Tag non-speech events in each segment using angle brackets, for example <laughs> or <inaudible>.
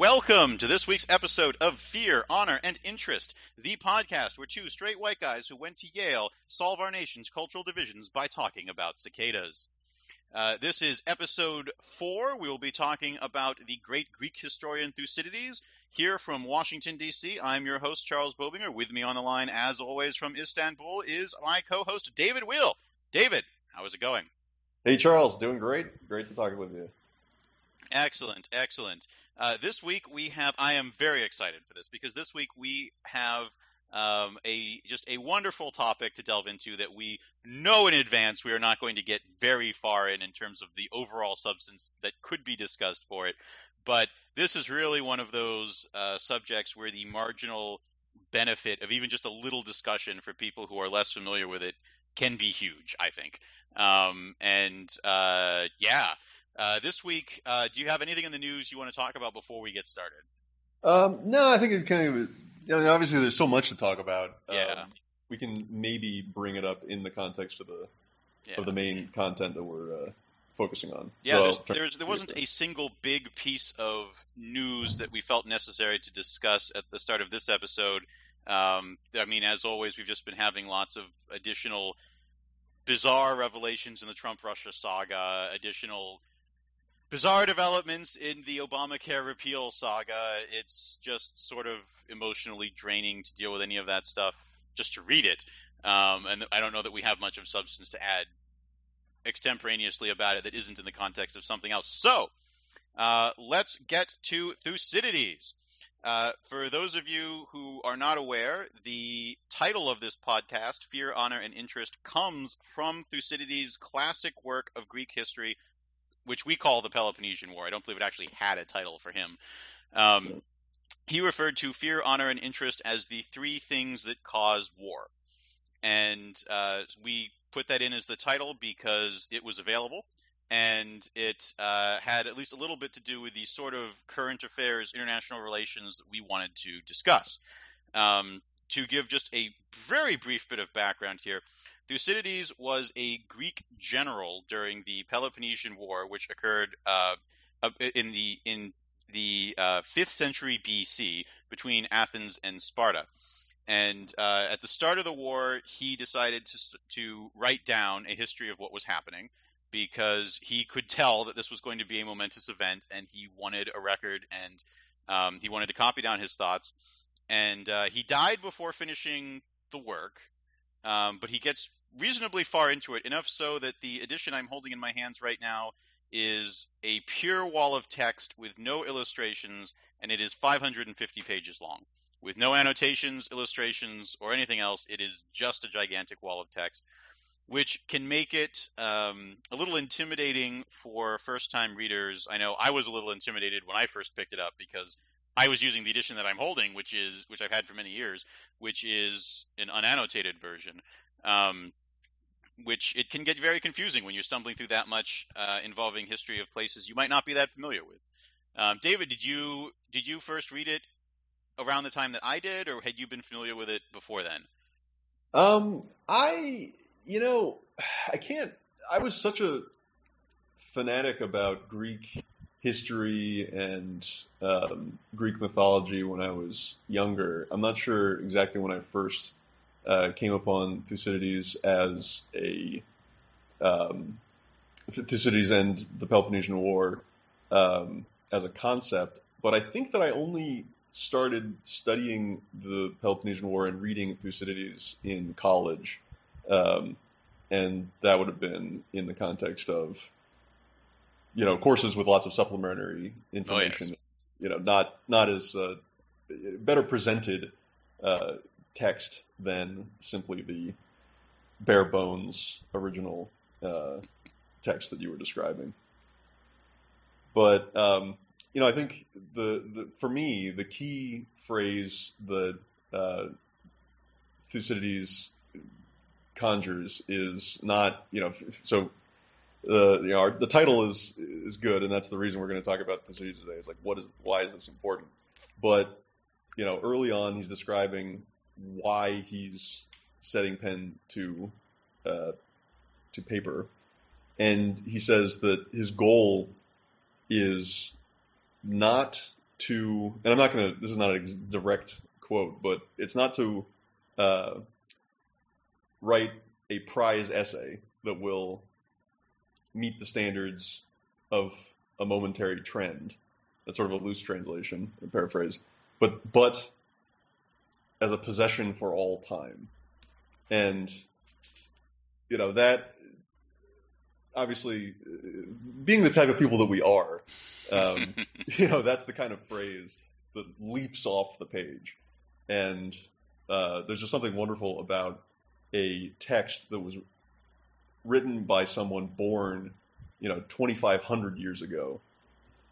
Welcome to this week's episode of Fear, Honor, and Interest, the podcast where two straight white guys who went to Yale solve our nation's cultural divisions by talking about cicadas. Uh, this is episode four. We will be talking about the great Greek historian Thucydides. Here from Washington, D.C., I'm your host, Charles Bobinger. With me on the line, as always, from Istanbul, is my co host, David Wheel. David, how is it going? Hey, Charles, doing great. Great to talk with you. Excellent, excellent. Uh, this week we have. I am very excited for this because this week we have um, a just a wonderful topic to delve into that we know in advance we are not going to get very far in in terms of the overall substance that could be discussed for it. But this is really one of those uh, subjects where the marginal benefit of even just a little discussion for people who are less familiar with it can be huge. I think. Um, and uh, yeah. Uh, this week, uh, do you have anything in the news you want to talk about before we get started? Um, no, I think it kind of, you know, obviously there's so much to talk about. Yeah. Um, we can maybe bring it up in the context of the yeah. of the main content that we're uh, focusing on. Yeah, well, there's, there's, there wasn't a single big piece of news that we felt necessary to discuss at the start of this episode. Um, I mean, as always, we've just been having lots of additional bizarre revelations in the Trump Russia saga, additional bizarre developments in the Obamacare repeal saga. It's just sort of emotionally draining to deal with any of that stuff just to read it. Um, and I don't know that we have much of substance to add extemporaneously about it that isn't in the context of something else. So uh, let's get to Thucydides. Uh, for those of you who are not aware, the title of this podcast, Fear, Honor, and Interest, comes from Thucydides' classic work of Greek history, which we call the Peloponnesian War. I don't believe it actually had a title for him. Um, he referred to fear, honor, and interest as the three things that cause war. And uh, we put that in as the title because it was available and it uh, had at least a little bit to do with the sort of current affairs, international relations that we wanted to discuss. Um, to give just a very brief bit of background here, Thucydides was a Greek general during the Peloponnesian War, which occurred uh, in the in the uh, fifth century BC between Athens and Sparta. And uh, at the start of the war, he decided to to write down a history of what was happening because he could tell that this was going to be a momentous event, and he wanted a record and um, he wanted to copy down his thoughts. And uh, he died before finishing the work, um, but he gets reasonably far into it, enough so that the edition I'm holding in my hands right now is a pure wall of text with no illustrations, and it is 550 pages long. With no annotations, illustrations, or anything else, it is just a gigantic wall of text, which can make it um, a little intimidating for first time readers. I know I was a little intimidated when I first picked it up because I was using the edition that I'm holding, which is which I've had for many years, which is an unannotated version. Um, which it can get very confusing when you're stumbling through that much uh, involving history of places you might not be that familiar with. Um, David, did you did you first read it around the time that I did, or had you been familiar with it before then? Um, I you know I can't. I was such a fanatic about Greek history and um, Greek mythology when I was younger. I'm not sure exactly when I first uh, came upon Thucydides as a um, Thucydides and the Peloponnesian War um, as a concept, but I think that I only started studying the Peloponnesian War and reading Thucydides in college, um, and that would have been in the context of you know courses with lots of supplementary information. Oh, yes. You know, not not as uh, better presented uh, text than simply the bare bones original uh, text that you were describing. But um, you know, I think the, the, for me the key phrase that uh, Thucydides conjures is not you know so. Uh, you know, our, the title is is good, and that's the reason we're going to talk about Thucydides today. Is like, what is why is this important? But you know, early on, he's describing why he's setting pen to uh, to paper, and he says that his goal is not to, and I'm not going to. This is not a direct quote, but it's not to uh, write a prize essay that will meet the standards of a momentary trend. That's sort of a loose translation, a paraphrase. But but as a possession for all time. And you know that obviously being the type of people that we are, um, <laughs> you know, that's the kind of phrase that leaps off the page. And uh, there's just something wonderful about a text that was written by someone born, you know, 2,500 years ago,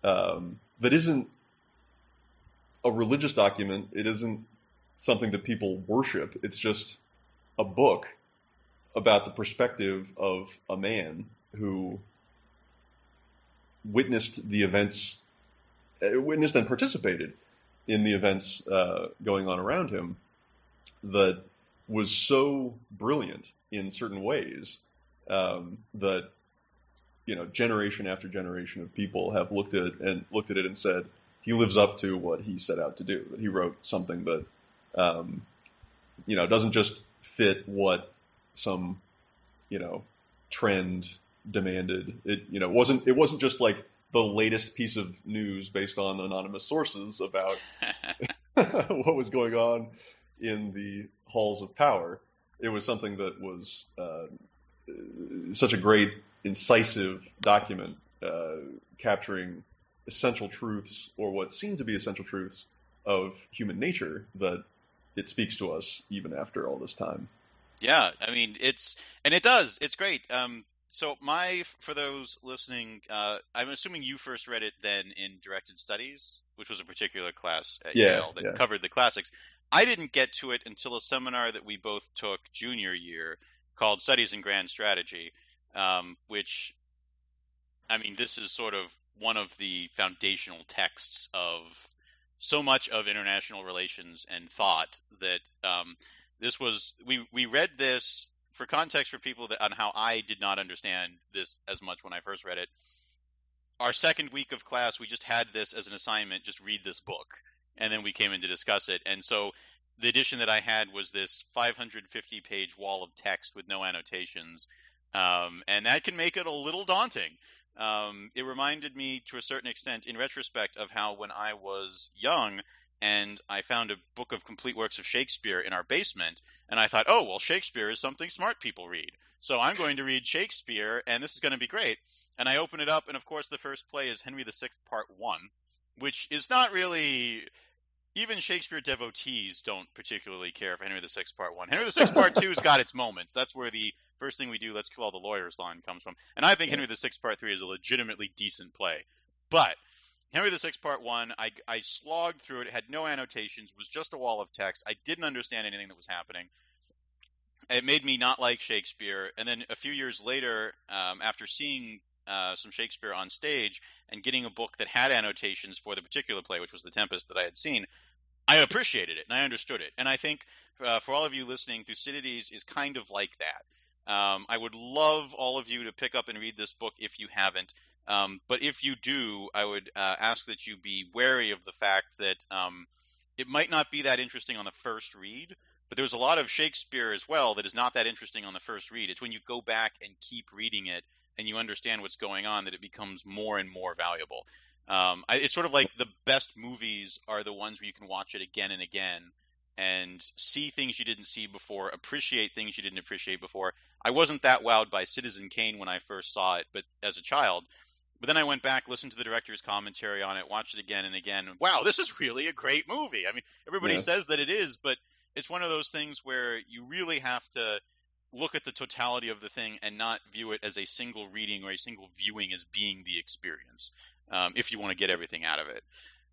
um, that isn't a religious document. It isn't something that people worship. It's just a book about the perspective of a man who witnessed the events, uh, witnessed and participated in the events uh, going on around him that was so brilliant in certain ways um, that you know generation after generation of people have looked at it and looked at it and said he lives up to what he set out to do. That he wrote something that um, you know doesn't just fit what some you know trend demanded. It you know wasn't it wasn't just like the latest piece of news based on anonymous sources about <laughs> <laughs> what was going on in the halls of power. It was something that was uh, such a great, incisive document uh, capturing essential truths or what seem to be essential truths of human nature that it speaks to us even after all this time. Yeah, I mean it's and it does. It's great. Um, so my for those listening, uh, I'm assuming you first read it then in directed studies, which was a particular class at yeah, Yale that yeah. covered the classics. I didn't get to it until a seminar that we both took junior year called Studies in Grand Strategy, um, which, I mean, this is sort of one of the foundational texts of so much of international relations and thought that um, this was we we read this for context for people that on how I did not understand this as much when I first read it. Our second week of class, we just had this as an assignment, just read this book, and then we came in to discuss it. And so the edition that I had was this 550 page wall of text with no annotations, um, and that can make it a little daunting. Um, it reminded me to a certain extent, in retrospect, of how when I was young, and I found a book of complete works of Shakespeare in our basement, and I thought, oh, well, Shakespeare is something smart people read. So I'm going to read Shakespeare, and this is going to be great. And I open it up, and of course, the first play is Henry VI, Part 1, which is not really. Even Shakespeare devotees don't particularly care for Henry VI, Part 1. Henry VI, Part 2's got its moments. That's where the first thing we do, let's kill all the lawyers line comes from. And I think Henry the Sixth Part 3 is a legitimately decent play. But Henry the Sixth Part One, I, I slogged through it. Had no annotations. Was just a wall of text. I didn't understand anything that was happening. It made me not like Shakespeare. And then a few years later, um, after seeing uh, some Shakespeare on stage and getting a book that had annotations for the particular play, which was The Tempest that I had seen, I appreciated it and I understood it. And I think uh, for all of you listening, Thucydides is kind of like that. Um, I would love all of you to pick up and read this book if you haven't. Um, but if you do, I would uh, ask that you be wary of the fact that um, it might not be that interesting on the first read, but there's a lot of Shakespeare as well that is not that interesting on the first read. It's when you go back and keep reading it and you understand what's going on that it becomes more and more valuable. Um, I, it's sort of like the best movies are the ones where you can watch it again and again and see things you didn't see before, appreciate things you didn't appreciate before. I wasn't that wowed by Citizen Kane when I first saw it, but as a child, but then I went back, listened to the director's commentary on it, watched it again and again. Wow, this is really a great movie. I mean, everybody Yeah. says that it is, but it's one of those things where you really have to look at the totality of the thing and not view it as a single reading or a single viewing as being the experience, um, if you want to get everything out of it.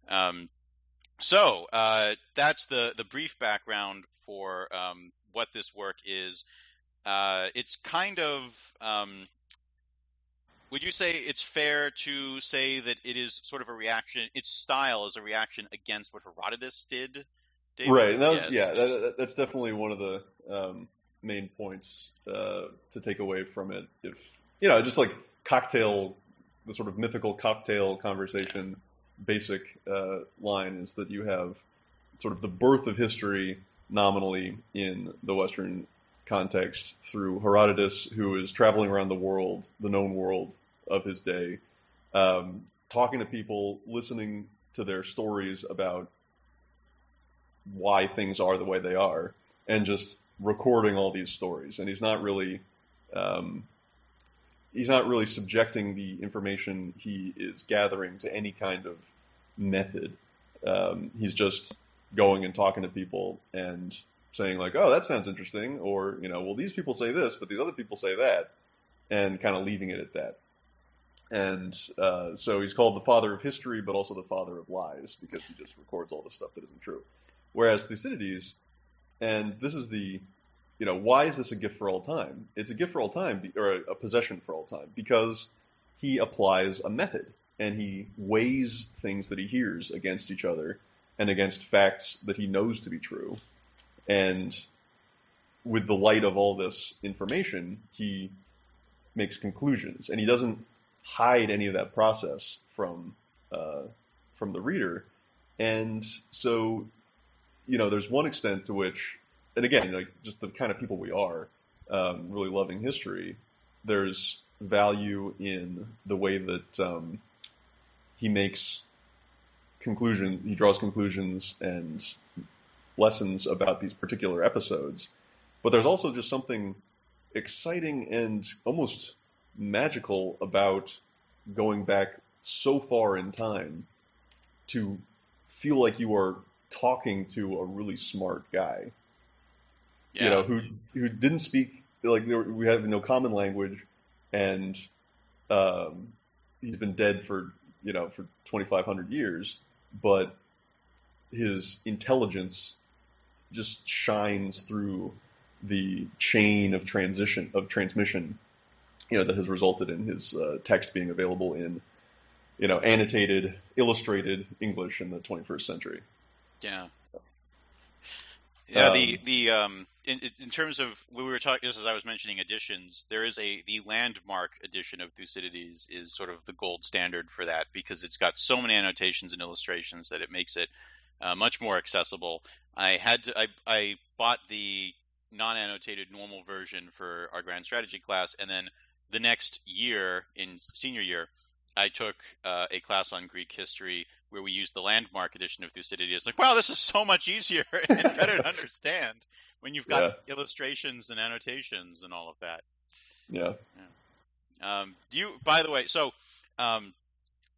Um, so uh, that's the the brief background for um, what this work is. Uh, it's kind of um, would you say it's fair to say that it is sort of a reaction? Its style is a reaction against what Herodotus did. David? Right, and that was Yes. yeah, that, that- that's definitely one of the um, main points uh, to take away from it. If you know, just like cocktail, the sort of mythical cocktail conversation basic uh, line is that you have sort of the birth of history nominally in the Western context through Herodotus, who is traveling around the world, the known world of his day, um, talking to people, listening to their stories about why things are the way they are, and just recording all these stories. And he's not really um, he's not really subjecting the information he is gathering to any kind of method. Um, he's just going and talking to people and saying like, "Oh, that sounds interesting," or you know, "Well, these people say this, but these other people say that," and kind of leaving it at that. And uh, so he's called the father of history, but also the father of lies because he just records all the stuff that isn't true. Whereas Thucydides, and this is the, you know, why is this a gift for all time? It's a gift for all time, or a, a possession for all time, because he applies a method and he weighs things that he hears against each other and against facts that he knows to be true. And with the light of all this information, he makes conclusions, and he doesn't hide any of that process from uh, from the reader. And so, you know, there's one extent to which, and again, like just the kind of people we are, um, really loving history. There's value in the way that um, he makes conclusion, he draws conclusions and lessons about these particular episodes. But there's also just something exciting and almost magical about going back so far in time to feel like you are talking to a really smart guy. Yeah. You know, who who didn't speak like we have no common language, and um, he's been dead for you know for 2,500 years, but his intelligence just shines through the chain of transition of transmission, you know, that has resulted in his uh, text being available in, you know, annotated, illustrated English in the 21st century. Yeah. Yeah, um, the the um in, in terms of we were talking just as I was mentioning editions, there is a the landmark edition of Thucydides is sort of the gold standard for that because it's got so many annotations and illustrations that it makes it uh, much more accessible. I had to, I, I bought the non-annotated normal version for our grand strategy class, and then the next year in senior year, I took uh, a class on Greek history where we used the landmark edition of Thucydides. Like, wow, this is so much easier <laughs> and better to understand when you've got yeah. illustrations and annotations and all of that. Yeah. yeah. Um, do you? By the way, so um,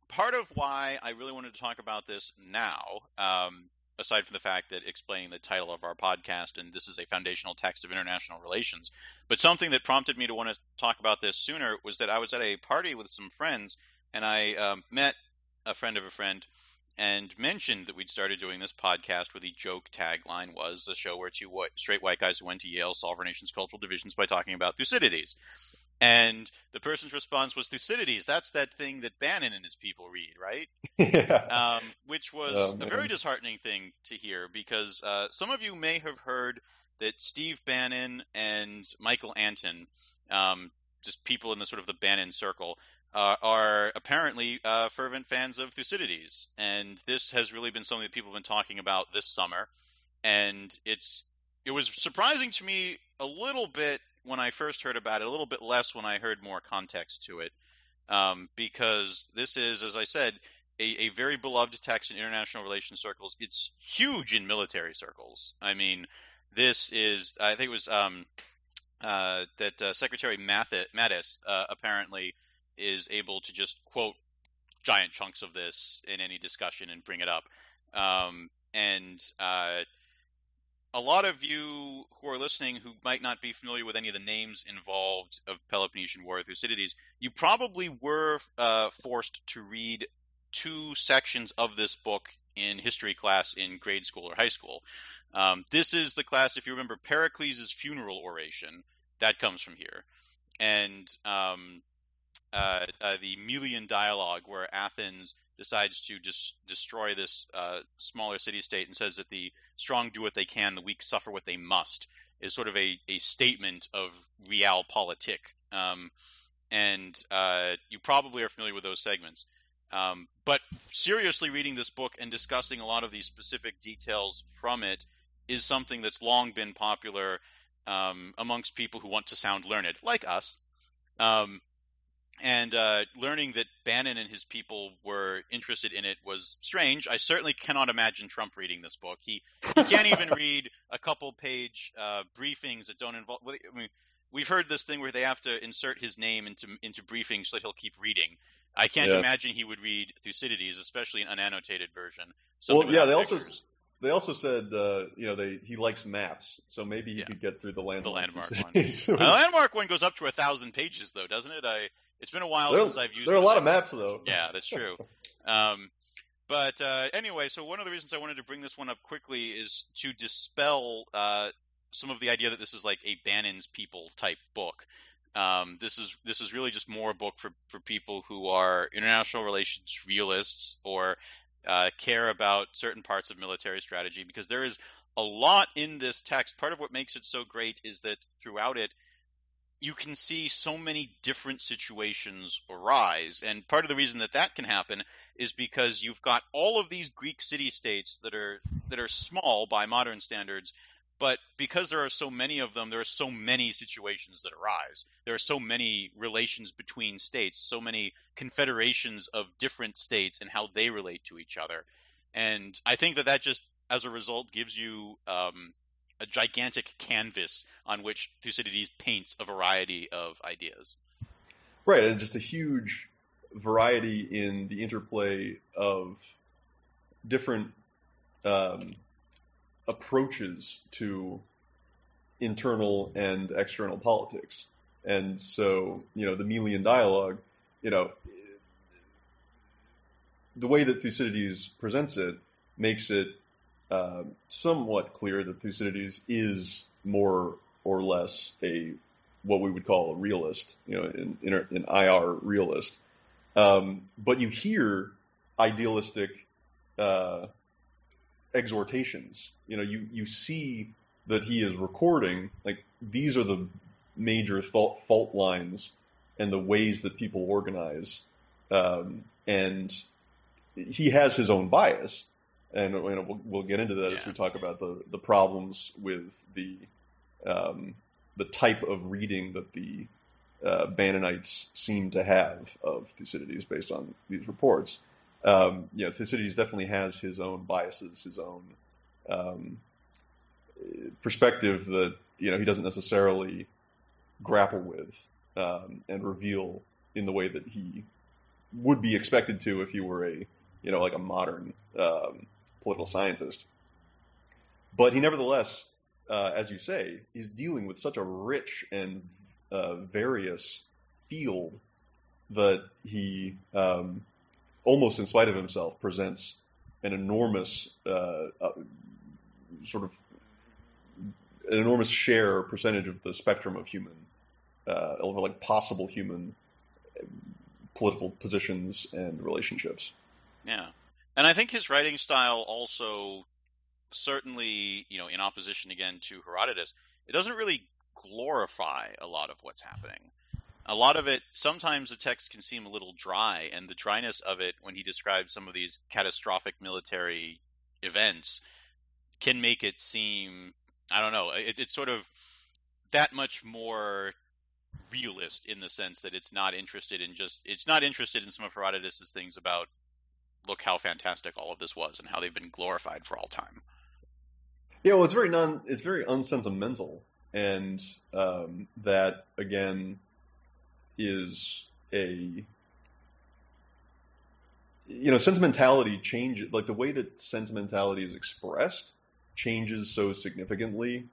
part of why I really wanted to talk about this now, um, aside from the fact that explaining the title of our podcast and this is a foundational text of international relations, but something that prompted me to want to talk about this sooner was that I was at a party with some friends and I um, met a friend of a friend and mentioned that we'd started doing this podcast where the joke tagline was a show where two white, straight white guys who went to Yale solve our nation's cultural divisions by talking about Thucydides. And the person's response was Thucydides. That's that thing that Bannon and his people read, right? <laughs> Yeah. Um, which was oh, a very disheartening thing to hear because uh, some of you may have heard that Steve Bannon and Michael Anton, um, just people in the sort of the Bannon circle, uh, are apparently uh, fervent fans of Thucydides, and this has really been something that people have been talking about this summer. And it's it was surprising to me a little bit when I first heard about it, a little bit less when I heard more context to it, um, because this is, as I said, a, a, very beloved text in international relations circles. It's huge in military circles. I mean, this is, I think it was um, uh, that uh, Secretary Mattis uh, apparently is able to just quote giant chunks of this in any discussion and bring it up. Um, and uh, a lot of you who are listening who might not be familiar with any of the names involved of Peloponnesian War Thucydides, you probably were uh, forced to read two sections of this book in history class in grade school or high school. Um, this is the class, if you remember, Pericles' funeral oration. That comes from here. And um, uh, uh, the Melian dialogue, where Athens decides to just destroy this uh, smaller city state and says that the strong do what they can, the weak suffer what they must, is sort of a, a statement of realpolitik. Um, and uh, you probably are familiar with those segments. Um, but seriously reading this book and discussing a lot of these specific details from it is something that's long been popular um, amongst people who want to sound learned, like us. Um, and uh, learning that Bannon and his people were interested in it was strange. I certainly cannot imagine Trump reading this book. He he can't even <laughs> read a couple page uh, briefings that don't involve. I mean, we've heard this thing where they have to insert his name into into briefings so that he'll keep reading. I can't yeah. imagine he would read Thucydides, especially an unannotated version. Well, yeah, they pictures. also they also said, uh, you know, they he likes maps, so maybe he yeah. could get through the landmark. <laughs> The landmark one. the landmark one goes up to a thousand pages, though, doesn't it? I it's been a while there, since I've used. There are a lot of maps, though. <laughs> Yeah, that's true. <laughs> um, but uh, anyway, so one of the reasons I wanted to bring this one up quickly is to dispel uh, some of the idea that this is like a Bannon's people type book. Um, this is this is really just more a book for, for people who are international relations realists or uh, care about certain parts of military strategy because there is a lot in this text. Part of what makes it so great is that throughout it, you can see so many different situations arise. And part of the reason that that can happen is because you've got all of these Greek city states that are that are small by modern standards, but because there are so many of them, there are so many situations that arise. There are so many relations between states, so many confederations of different states and how they relate to each other. And I think that that just, as a result, gives you um, a gigantic canvas on which Thucydides paints a variety of ideas. Right, and just a huge variety in the interplay of different um, approaches to internal and external politics. And so, you know, the Melian dialogue, you know, the way that Thucydides presents it makes it uh, somewhat clear that Thucydides is more or less a what we would call a realist, you know, an, IR realist. Um, but you hear idealistic uh, exhortations. You know, you, you see that he is recording, like, these are the major fault, fault lines and the ways that people organize. Um, and he has his own bias. And you know, we'll, we'll get into that yeah. as we talk about the, the problems with the um, the type of reading that the uh, Bannonites seem to have of Thucydides based on these reports um, you know, Thucydides definitely has his own biases, his own um, perspective that you know he doesn't necessarily grapple with um, and reveal in the way that he would be expected to if he were a you know like a modern um, political scientist. But he nevertheless, uh, as you say, is dealing with such a rich and uh, various field that he um, almost in spite of himself, presents an enormous uh, uh, sort of an enormous share percentage of the spectrum of human, uh, like possible human political positions and relationships. Yeah, and I think his writing style also certainly, you know, in opposition again to Herodotus, it doesn't really glorify a lot of what's happening. A lot of it sometimes the text can seem a little dry and the dryness of it when he describes some of these catastrophic military events can make it seem i don't know it, it's sort of that much more realist in the sense that it's not interested in just it's not interested in some of herodotus's things about look how fantastic all of this was and how they've been glorified for all time yeah well it's very non it's very unsentimental and um, that again is a you know sentimentality changes like the way that sentimentality is expressed changes so significantly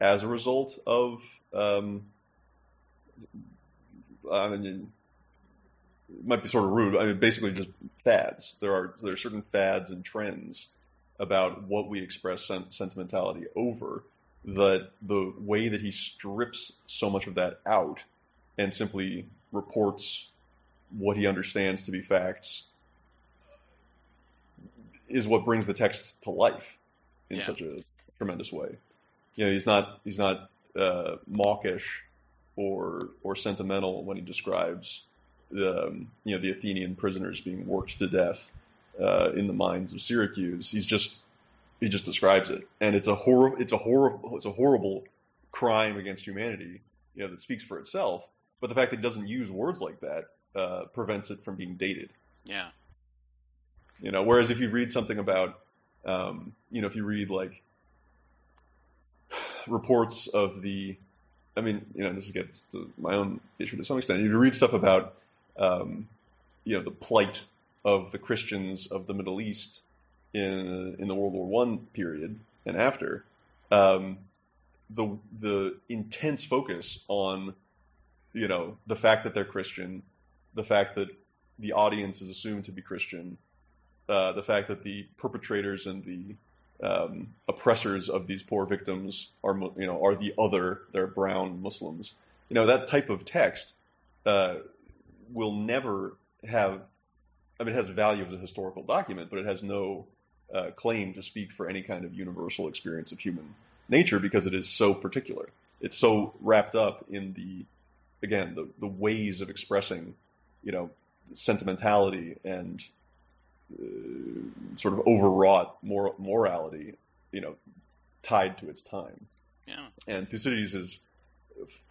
as a result of um, I mean, it might be sort of rude. I mean, basically just fads. There are there are certain fads and trends about what we express sen- sentimentality over. That the way that he strips so much of that out and simply reports what he understands to be facts is what brings the text to life in yeah. such a tremendous way. You know, he's not he's not uh, mawkish or or sentimental when he describes the um, you know the Athenian prisoners being worked to death uh, in the mines of Syracuse. He's just he just describes it, and it's a horror it's a horrible it's a horrible crime against humanity, you know, that speaks for itself. But the fact that he doesn't use words like that uh, prevents it from being dated. Yeah. You know, whereas if you read something about, um, you know, if you read like reports of the, I mean, you know, this gets to my own issue to some extent. If you read stuff about, um, you know, the plight of the Christians of the Middle East in in the World War One period and after, um, the the intense focus on, you know, the fact that they're Christian, the fact that the audience is assumed to be Christian, uh, the fact that the perpetrators and the um, oppressors of these poor victims are, you know, are the other, they're brown Muslims. You know, that type of text uh, will never have, I mean, it has value as a historical document, but it has no uh, claim to speak for any kind of universal experience of human nature because it is so particular. It's so wrapped up in the, again, the, the ways of expressing, you know, sentimentality and uh, sort of overwrought mor- morality, you know, tied to its time. Yeah. And Thucydides is,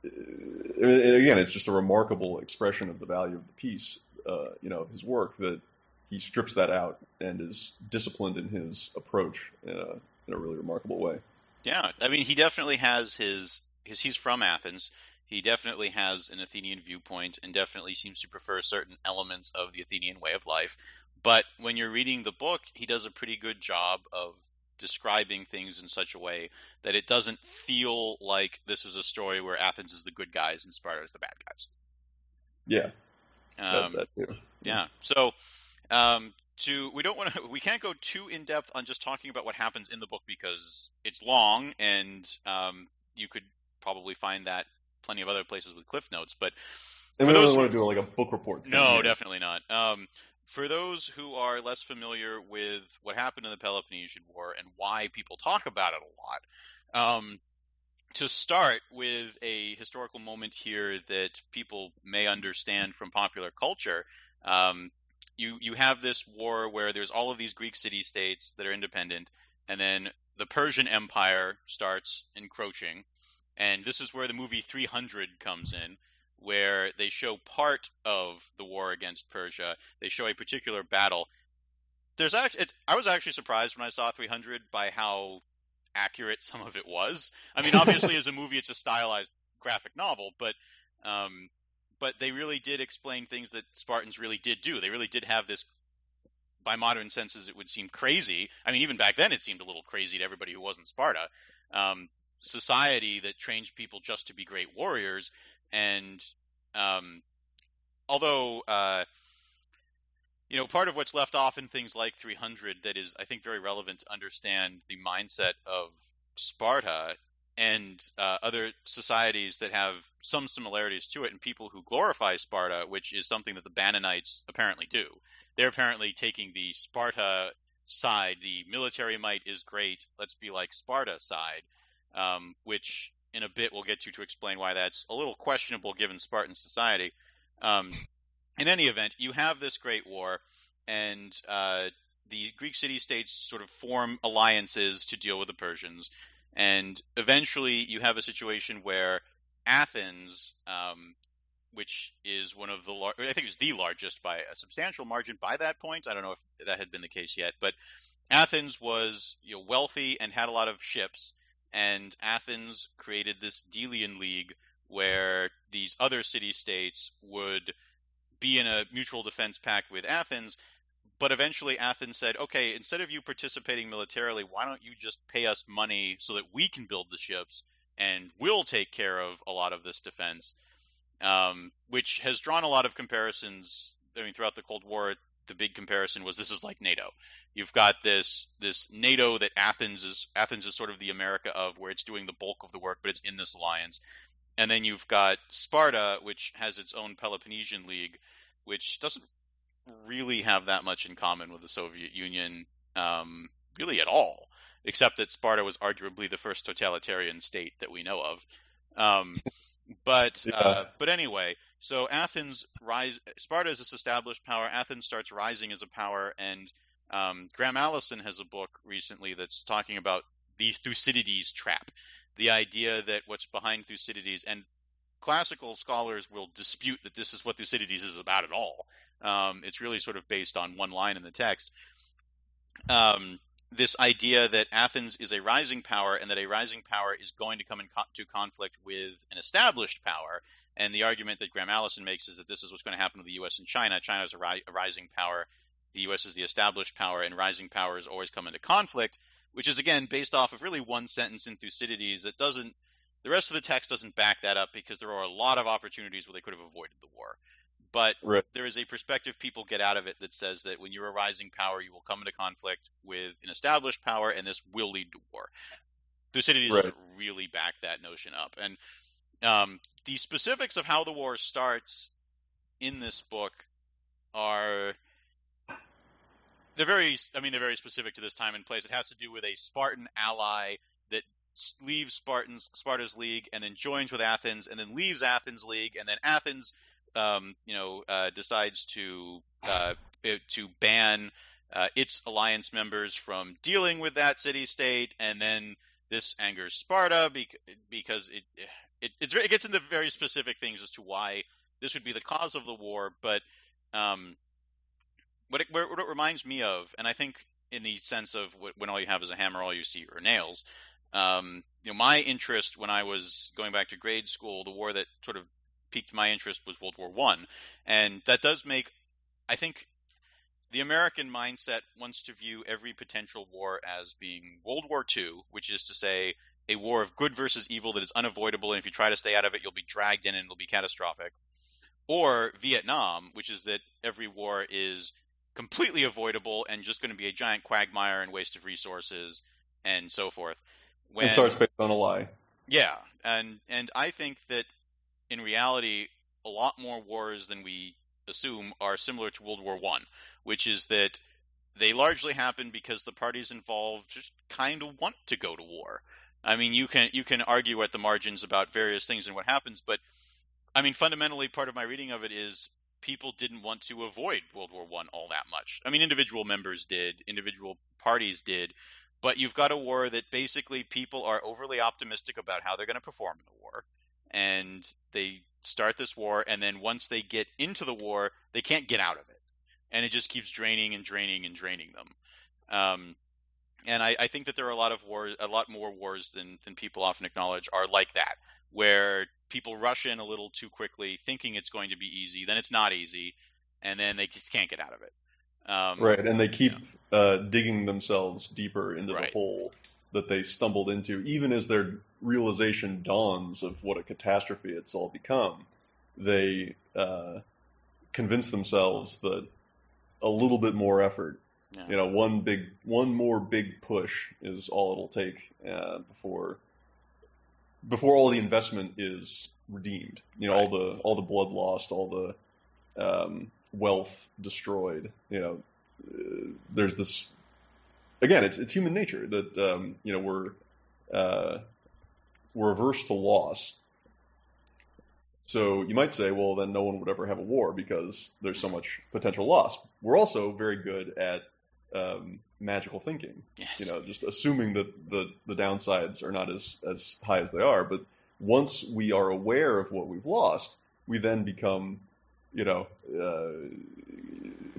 again, it's just a remarkable expression of the value of the piece, uh, you know, his work that he strips that out and is disciplined in his approach in a, in a really remarkable way. Yeah, I mean, he definitely has his he's from Athens. He definitely has an Athenian viewpoint and definitely seems to prefer certain elements of the Athenian way of life. But when you're reading the book, he does a pretty good job of describing things in such a way that it doesn't feel like this is a story where Athens is the good guys and Sparta is the bad guys. Yeah. Um, that, that yeah. So um, to we don't want to <laughs> we can't go too in depth on just talking about what happens in the book because it's long and um, you could probably find that plenty of other places with cliff notes. But and we don't want to do like a book report. No, here. definitely not. Um, for those who are less familiar with what happened in the Peloponnesian War and why people talk about it a lot, um, to start with a historical moment here that people may understand from popular culture, um, you you have this war where there's all of these Greek city states that are independent, and then the Persian Empire starts encroaching, and this is where the movie 300 comes in, where they show part of the war against Persia. They show a particular battle. There's actually, I was actually surprised when I saw 300 by how accurate some of it was. I mean, obviously, as a movie, it's a stylized graphic novel, but um, but they really did explain things that Spartans really did do. They really did have this. By modern senses, it would seem crazy. I mean, even back then, it seemed a little crazy to everybody who wasn't Sparta. Um, society that trained people just to be great warriors, and um, although uh, you know part of what's left off in things like 300 that is i think very relevant to understand the mindset of sparta and uh, other societies that have some similarities to it, and people who glorify Sparta, which is something that the Bannonites apparently do. They're apparently taking the Sparta side, the military might is great, let's be like Sparta side, um, which in a bit we'll get you to explain why that's a little questionable given Spartan society. Um, in any event, you have this great war, and uh, the Greek city states sort of form alliances to deal with the Persians. And eventually, you have a situation where Athens, um, which is one of the lar- I think it was the largest by a substantial margin by that point. I don't know if that had been the case yet, but Athens was you know, wealthy and had a lot of ships, and Athens created this Delian League where these other city states would be in a mutual defense pact with Athens, but eventually Athens said, okay, instead of you participating militarily, why don't you just pay us money so that we can build the ships and we'll take care of a lot of this defense, um, which has drawn a lot of comparisons. I mean, throughout the Cold War, the big comparison was this is like NATO. You've got this this NATO that Athens is Athens is sort of the America of where it's doing the bulk of the work, but it's in this alliance. And then you've got Sparta, which has its own Peloponnesian League, which doesn't really have that much in common with the Soviet Union, um, really at all, except that Sparta was arguably the first totalitarian state that we know of. Um, but <laughs> yeah. uh, but anyway, so Athens rise. Sparta is this established power. Athens starts rising as a power, and Um, Graham Allison has a book recently that's talking about the Thucydides trap, the idea that what's behind Thucydides, and classical scholars will dispute that this is what Thucydides is about at all. Um, it's really sort of based on one line in the text. Um, this idea that Athens is a rising power and that a rising power is going to come into conflict with an established power. And the argument that Graham Allison makes is that this is what's going to happen to the U.S. and China. China is a, ri- a rising power. The U.S. is the established power, and rising powers always come into conflict, which is again based off of really one sentence in Thucydides that doesn't. The rest of the text doesn't back that up because there are a lot of opportunities where they could have avoided the war. But Right. there is a perspective people get out of it that says that when you're a rising power, you will come into conflict with an established power, and this will lead to war. Thucydides Right. doesn't really back that notion up. And um, the specifics of how the war starts in this book are they're very I mean they're very specific to this time and place. It has to do with a Spartan ally that leaves Spartans Sparta's league and then joins with Athens and then leaves Athens league and then Athens um, you know uh, decides to uh, to ban uh, its alliance members from dealing with that city state and then this angers Sparta bec- because it it it gets into very specific things as to why this would be the cause of the war but um, what it, what it reminds me of, and I think in the sense of wh- when all you have is a hammer, all you see are nails. Um, you know, my interest when I was going back to grade school, the war that sort of piqued my interest was World War One, and that does make, I think, the American mindset wants to view every potential war as being World War Two, which is to say a war of good versus evil that is unavoidable, and if you try to stay out of it, you'll be dragged in and it'll be catastrophic. Or Vietnam, which is that every war is completely avoidable and just going to be a giant quagmire and waste of resources and so forth. When, and starts based on a lie. yeah, and and I think that in reality, a lot more wars than we assume are similar to World War One, which is that they largely happen because the parties involved just kind of want to go to war. I mean, you can you can argue at the margins about various things and what happens, but I mean, fundamentally, part of my reading of it is people didn't want to avoid World War One all that much. I mean, individual members did, individual parties did, but you've got a war that basically people are overly optimistic about how they're going to perform in the war, and they start this war, and then once they get into the war, they can't get out of it, and it just keeps draining and draining and draining them. Um, and I, I think that there are a lot of wars, a lot more wars than than people often acknowledge are like that, where people rush in a little too quickly, thinking it's going to be easy, then it's not easy, and then they just can't get out of it. Um, Right, and they keep uh, digging themselves deeper into Right. the hole that they stumbled into, even as their realization dawns of what a catastrophe it's all become. They uh, convince themselves that a little bit more effort, Yeah. you know, one big, one more big push is all it'll take uh, before before all the investment is redeemed. You know, all the all the blood lost, all the um, wealth destroyed. You know, uh, there's this again. It's it's human nature that um, you know we're uh, we're averse to loss. So you might say, well, then no one would ever have a war because there's so much potential loss. We're also very good at um, magical thinking Yes. you know, just assuming that the, the downsides are not as, as high as they are. But once we are aware of what we've lost, we then become, you know, uh,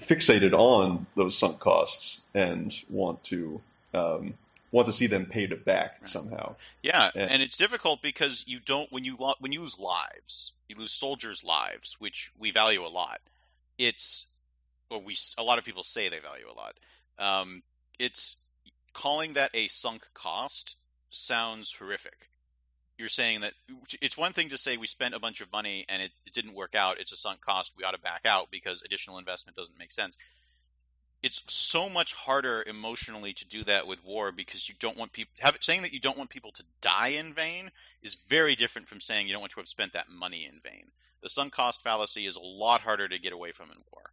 fixated on those sunk costs and want to um, want to see them paid back Right. somehow. Yeah, Yeah. and it's difficult because you don't when you lo- when you lose lives, you lose soldiers' lives, which we value a lot. It's or we a lot of people say they value a lot. Um, it's calling that a sunk cost sounds horrific. You're saying that it's one thing to say we spent a bunch of money and it, it didn't work out. It's a sunk cost. We ought to back out because additional investment doesn't make sense. It's so much harder emotionally to do that with war because you don't want people have saying that you don't want people to die in vain is very different from saying you don't want to have spent that money in vain. The sunk cost fallacy is a lot harder to get away from in war.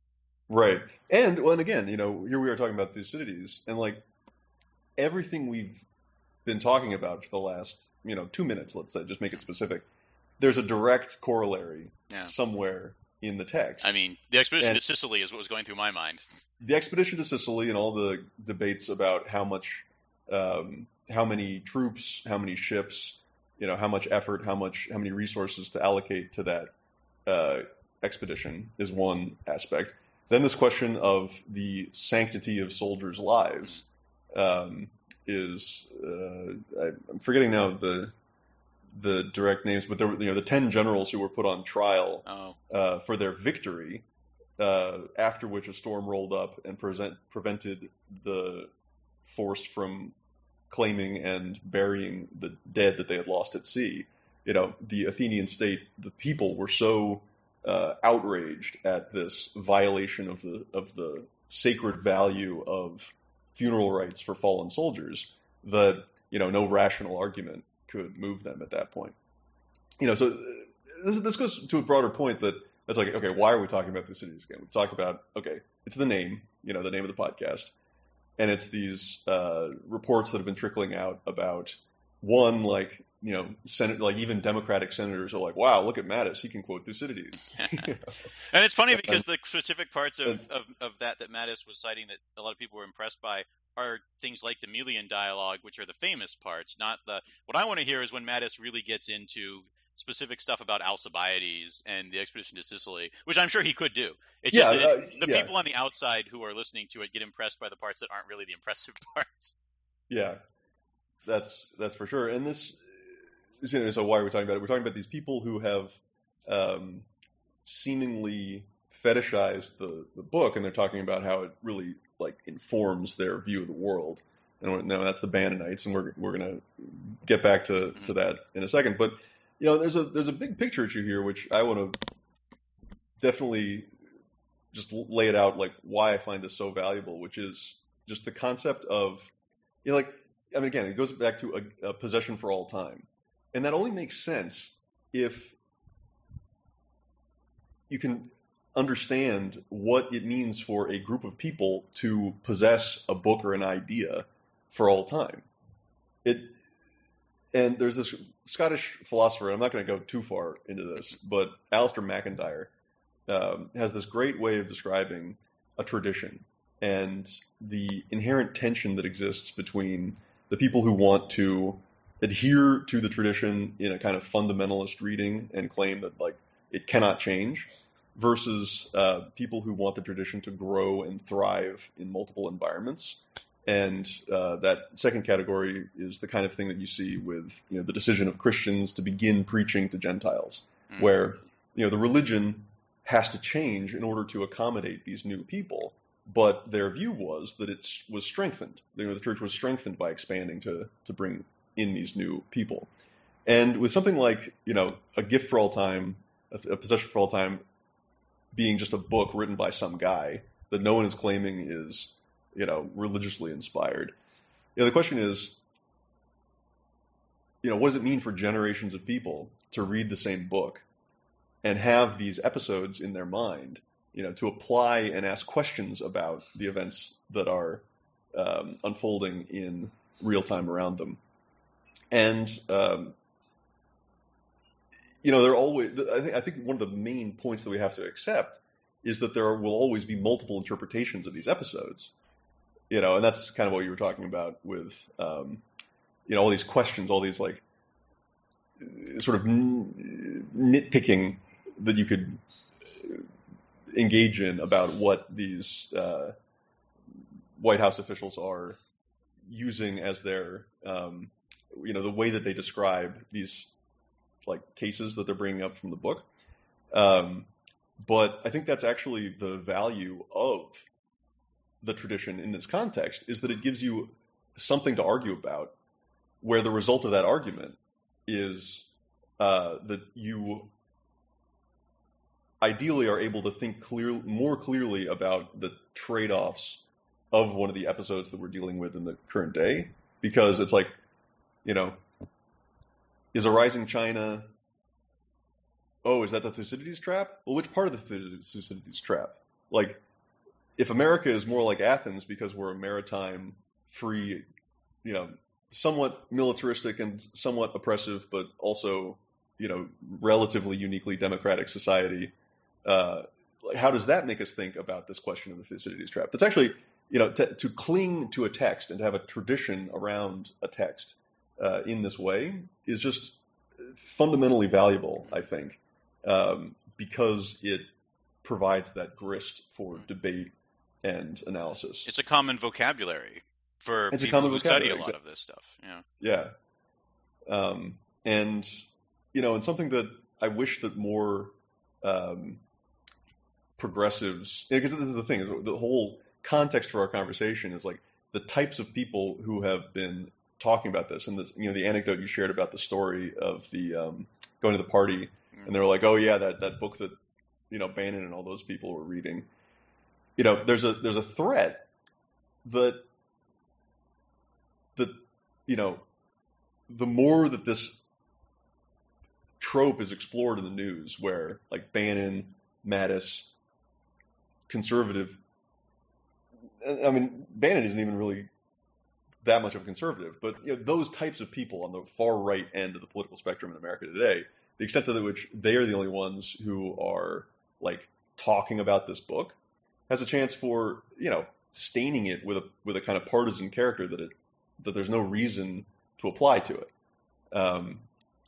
Right. And well, and again, you know, here we are talking about Thucydides, and like everything we've been talking about for the last, you know, two minutes, let's say, just make it specific. There's a direct corollary Yeah. somewhere in the text. I mean, the expedition And- to Sicily is what was going through my mind. the expedition to Sicily and all the debates about how much, um, how many troops, how many ships, you know, how much effort, how much, how many resources to allocate to that uh, expedition is one aspect. Then this question of the sanctity of soldiers' lives um, is, uh, I, I'm forgetting now the the direct names, but there were, you know, the ten generals who were put on trial Oh, uh, for their victory, uh, after which a storm rolled up and present, prevented the force from claiming and burying the dead that they had lost at sea. You know, the Athenian state, the people were so uh, outraged at this violation of the of the sacred value of funeral rites for fallen soldiers that you know no rational argument could move them at that point. You know, so uh, this, this goes to a broader point that it's like, okay, why are we talking about Thucydides again? We've talked about, okay, it's the name, you know, the name of the podcast, and it's these uh, reports that have been trickling out about one, like, you know, Senate, like even Democratic senators are like, wow, look at Mattis, he can quote Thucydides. <laughs> <laughs> You know? and it's funny because the specific parts of, of, of that that Mattis was citing that a lot of people were impressed by are things like the Melian dialogue, which are the famous parts, not the. What I want to hear is when Mattis really gets into specific stuff about Alcibiades and the expedition to Sicily, which I'm sure he could do. It's Yeah, just uh, the yeah. people on the outside who are listening to it get impressed by the parts that aren't really the impressive <laughs> parts. Yeah, that's that's for sure. And this, know, so why are we talking about it? We're talking about these people who have um, seemingly fetishized the, the book, and they're talking about how it really like informs their view of the world. And no, that's the Bannonites, and we're we're gonna get back to, to that in a second. But you know, there's a there's a big picture issue here, which I want to definitely just lay it out, like why I find this so valuable, which is just the concept of you know, like I mean, again, it goes back to a, a possession for all time, and that only makes sense if you can understand what it means for a group of people to possess a book or an idea for all time. It and there's this Scottish philosopher. I'm not going to go too far into this, but Alasdair MacIntyre um, has this great way of describing a tradition and the inherent tension that exists between the people who want to adhere to the tradition in a kind of fundamentalist reading and claim that like it cannot change versus uh, people who want the tradition to grow and thrive in multiple environments. And uh, that second category is the kind of thing that you see with you know the decision of Christians to begin preaching to Gentiles, Mm. where you know the religion has to change in order to accommodate these new people. But their view was that it was strengthened. You know, the church was strengthened by expanding to to bring in these new people. And with something like you know a gift for all time, a, a possession for all time, being just a book written by some guy that no one is claiming is you know religiously inspired. You know, the question is, you know, what does it mean for generations of people to read the same book and have these episodes in their mind, you know, to apply and ask questions about the events that are um, unfolding in real time around them. And um, you know, there are always. I think I think one of the main points that we have to accept is that there will always be multiple interpretations of these episodes. You know, and that's kind of what you were talking about with, um, you know, all these questions, all these like sort of nitpicking that you could engage in about what these uh, White House officials are using as their, um, you know, the way that they describe these like cases that they're bringing up from the book. Um, but I think that's actually the value of the tradition in this context is that it gives you something to argue about, where the result of that argument is uh, that you ideally are able to think clear, more clearly about the trade-offs of one of the episodes that we're dealing with in the current day, because it's like, you know, is a rising China? Oh, is that the Thucydides trap? Well, which part of the Thucydides trap? Like, if America is more like Athens because we're a maritime, free, you know, somewhat militaristic and somewhat oppressive, but also, you know, relatively uniquely democratic society, uh, how does that make us think about this question of the Thucydides trap? That's actually, you know, to cling to a text and to have a tradition around a text uh, in this way is just fundamentally valuable, I think, um, because it provides that grist for debate and analysis. It's a common vocabulary for It's people who study a lot of this stuff. Yeah. Yeah. Um, and, you know, and something that I wish that more um, progressives, because this is the thing, is the whole context for our conversation is like the types of people who have been talking about this. And this, you know, the anecdote you shared about the story of the um, going to the party, and they were like, oh, yeah, that, that book that, you know, Bannon and all those people were reading. You know, there's a there's a threat that that you know the more that this trope is explored in the news, where like Bannon, Mattis, conservative. I mean, Bannon isn't even really that much of a conservative, but you know, those types of people on the far right end of the political spectrum in America today, the extent to which they are the only ones who are like talking about this book, has a chance for you know staining it with a with a kind of partisan character that it that there's no reason to apply to it. Um,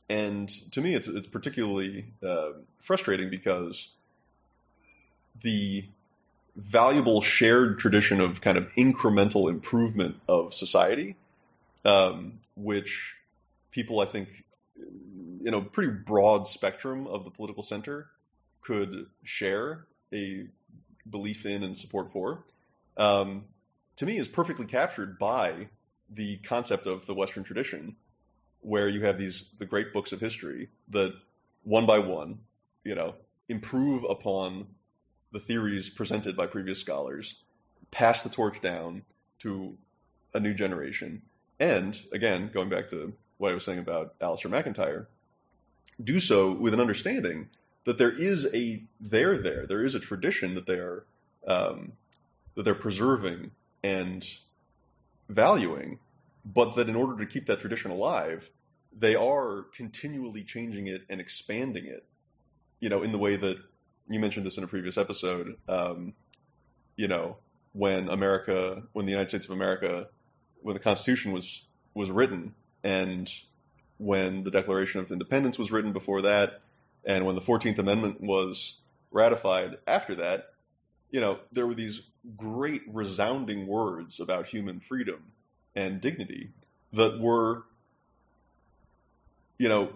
and to me, it's it's particularly uh, frustrating because the valuable shared tradition of kind of incremental improvement of society, um, which people I think in a pretty broad spectrum of the political center could share a belief in and support for, um, to me is perfectly captured by the concept of the Western tradition, where you have these the great books of history that one by one, you know, improve upon the theories presented by previous scholars, pass the torch down to a new generation, and again, going back to what I was saying about Alasdair MacIntyre, do so with an understanding that there is a there there there is a tradition that they are um, that they're preserving and valuing, but that in order to keep that tradition alive, they are continually changing it and expanding it. You know, in the way that you mentioned this in a previous episode. Um, you know, when America, when the United States of America, when the Constitution was was written, and when the Declaration of Independence was written before that, and when the Fourteenth Amendment was ratified after that, you know, there were these great resounding words about human freedom and dignity that were, you know,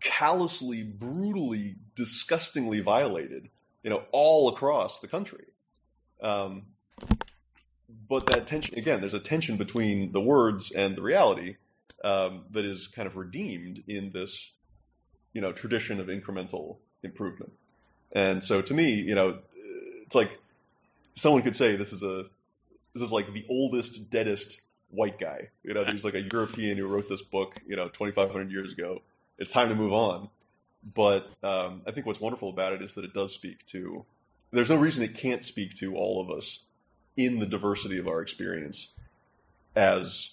callously, brutally, disgustingly violated, you know, all across the country. Um, but that tension, again, there's a tension between the words and the reality um, that is kind of redeemed in this, you know, tradition of incremental improvement. And so to me, you know, it's like someone could say this is a this is like the oldest, deadest white guy. You know, there's like a European who wrote this book, you know, 2,500 years ago. It's time to move on. But um, I think what's wonderful about it is that it does speak to. There's no reason it can't speak to all of us in the diversity of our experience as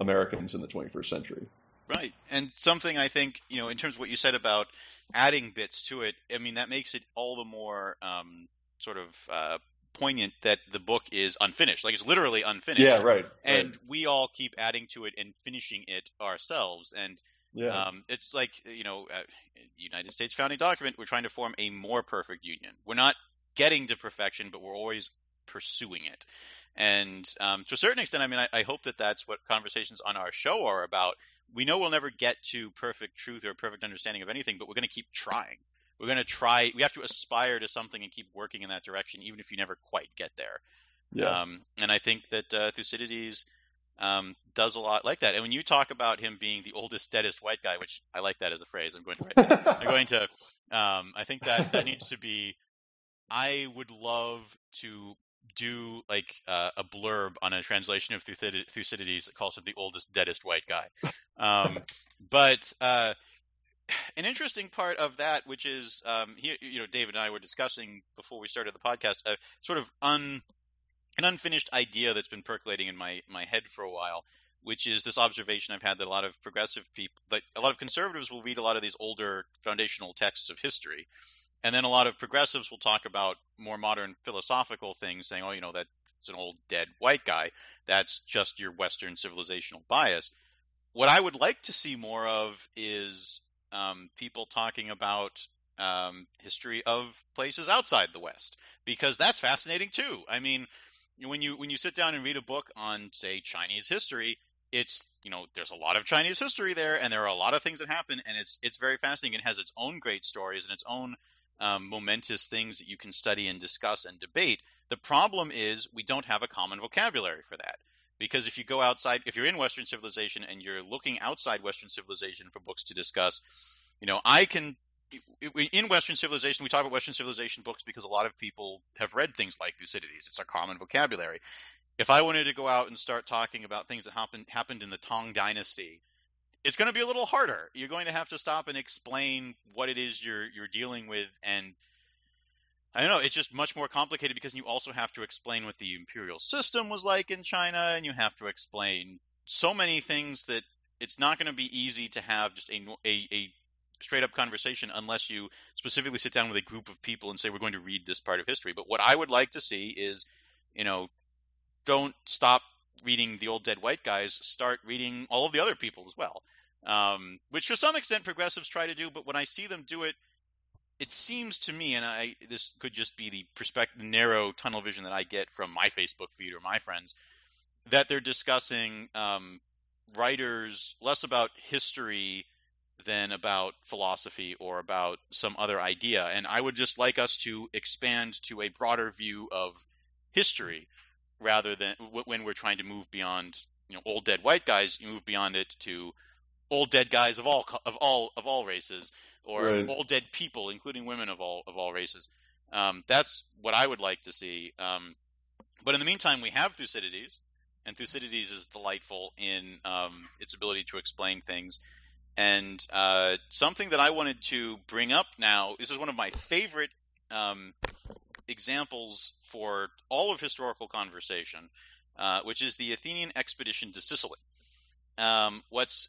Americans in the 21st century. Right. And something I think, you know, in terms of what you said about adding bits to it, I mean, that makes it all the more um, sort of uh, poignant that the book is unfinished. Like it's literally unfinished. Yeah, right. And right. we all keep adding to it and finishing it ourselves. And yeah. um, it's like, you know, uh, United States founding document, we're trying to form a more perfect union. We're not getting to perfection, but we're always pursuing it. And um, to a certain extent, I mean, I, I hope that that's what conversations on our show are about. We know we'll never get to perfect truth or perfect understanding of anything, but we're going to keep trying. We're going to try. We have to aspire to something and keep working in that direction, even if you never quite get there. Yeah. Um, and I think that uh, Thucydides um, does a lot like that. And when you talk about him being the oldest, deadest white guy, which I like that as a phrase, I'm going to write. I'm <laughs> going to. Um, I think that that needs to be. I would love to do like uh, a blurb on a translation of Thucydides that calls him the oldest, deadest white guy. Um, but uh, an interesting part of that, which is, um, he, you know, David and I were discussing before we started the podcast, a sort of un, an unfinished idea that's been percolating in my my head for a while, which is this observation I've had that a lot of progressive people, like a lot of conservatives, will read a lot of these older foundational texts of history, And then a lot of progressives will talk about more modern philosophical things, saying, oh, you know, that's an old dead white guy. That's just your Western civilizational bias. What I would like to see more of is um, people talking about um, history of places outside the West, because that's fascinating too. I mean, when you when you sit down and read a book on, say, Chinese history, it's you know there's a lot of Chinese history there, and there are a lot of things that happen, and it's it's very fascinating. It has its own great stories and its own um, momentous things that you can study and discuss and debate. The problem is we don't have a common vocabulary for that. Because if you go outside, if you're in Western civilization and you're looking outside Western civilization for books to discuss, you know, I can in Western civilization, we talk about Western civilization books because a lot of people have read things like Thucydides. It's a common vocabulary. If I wanted to go out and start talking about things that happened happened in the Tang Dynasty, it's going to be a little harder. You're going to have to stop and explain what it is you're you're dealing with, and I don't know. It's just much more complicated because you also have to explain what the imperial system was like in China, and you have to explain so many things that it's not going to be easy to have just a, a, a straight up conversation unless you specifically sit down with a group of people and say we're going to read this part of history. But what I would like to see is, you know, don't stop reading the old dead white guys. Start reading all of the other people as well, um, which to some extent progressives try to do. But when I see them do it, it seems to me, and I this could just be the perspective, the narrow tunnel vision that I get from my Facebook feed or my friends, that they're discussing um, writers less about history than about philosophy or about some other idea. And I would just like us to expand to a broader view of history rather than when we're trying to move beyond you know old dead white guys you move beyond it to old dead guys of all of all of all races or right. old dead people including women of all of all races um, that's what I would like to see um, but in the meantime we have Thucydides and Thucydides is delightful in um, its ability to explain things and uh, something that I wanted to bring up now, this is one of my favorite um, examples for all of historical conversation, uh, which is the Athenian expedition to Sicily. Um, what's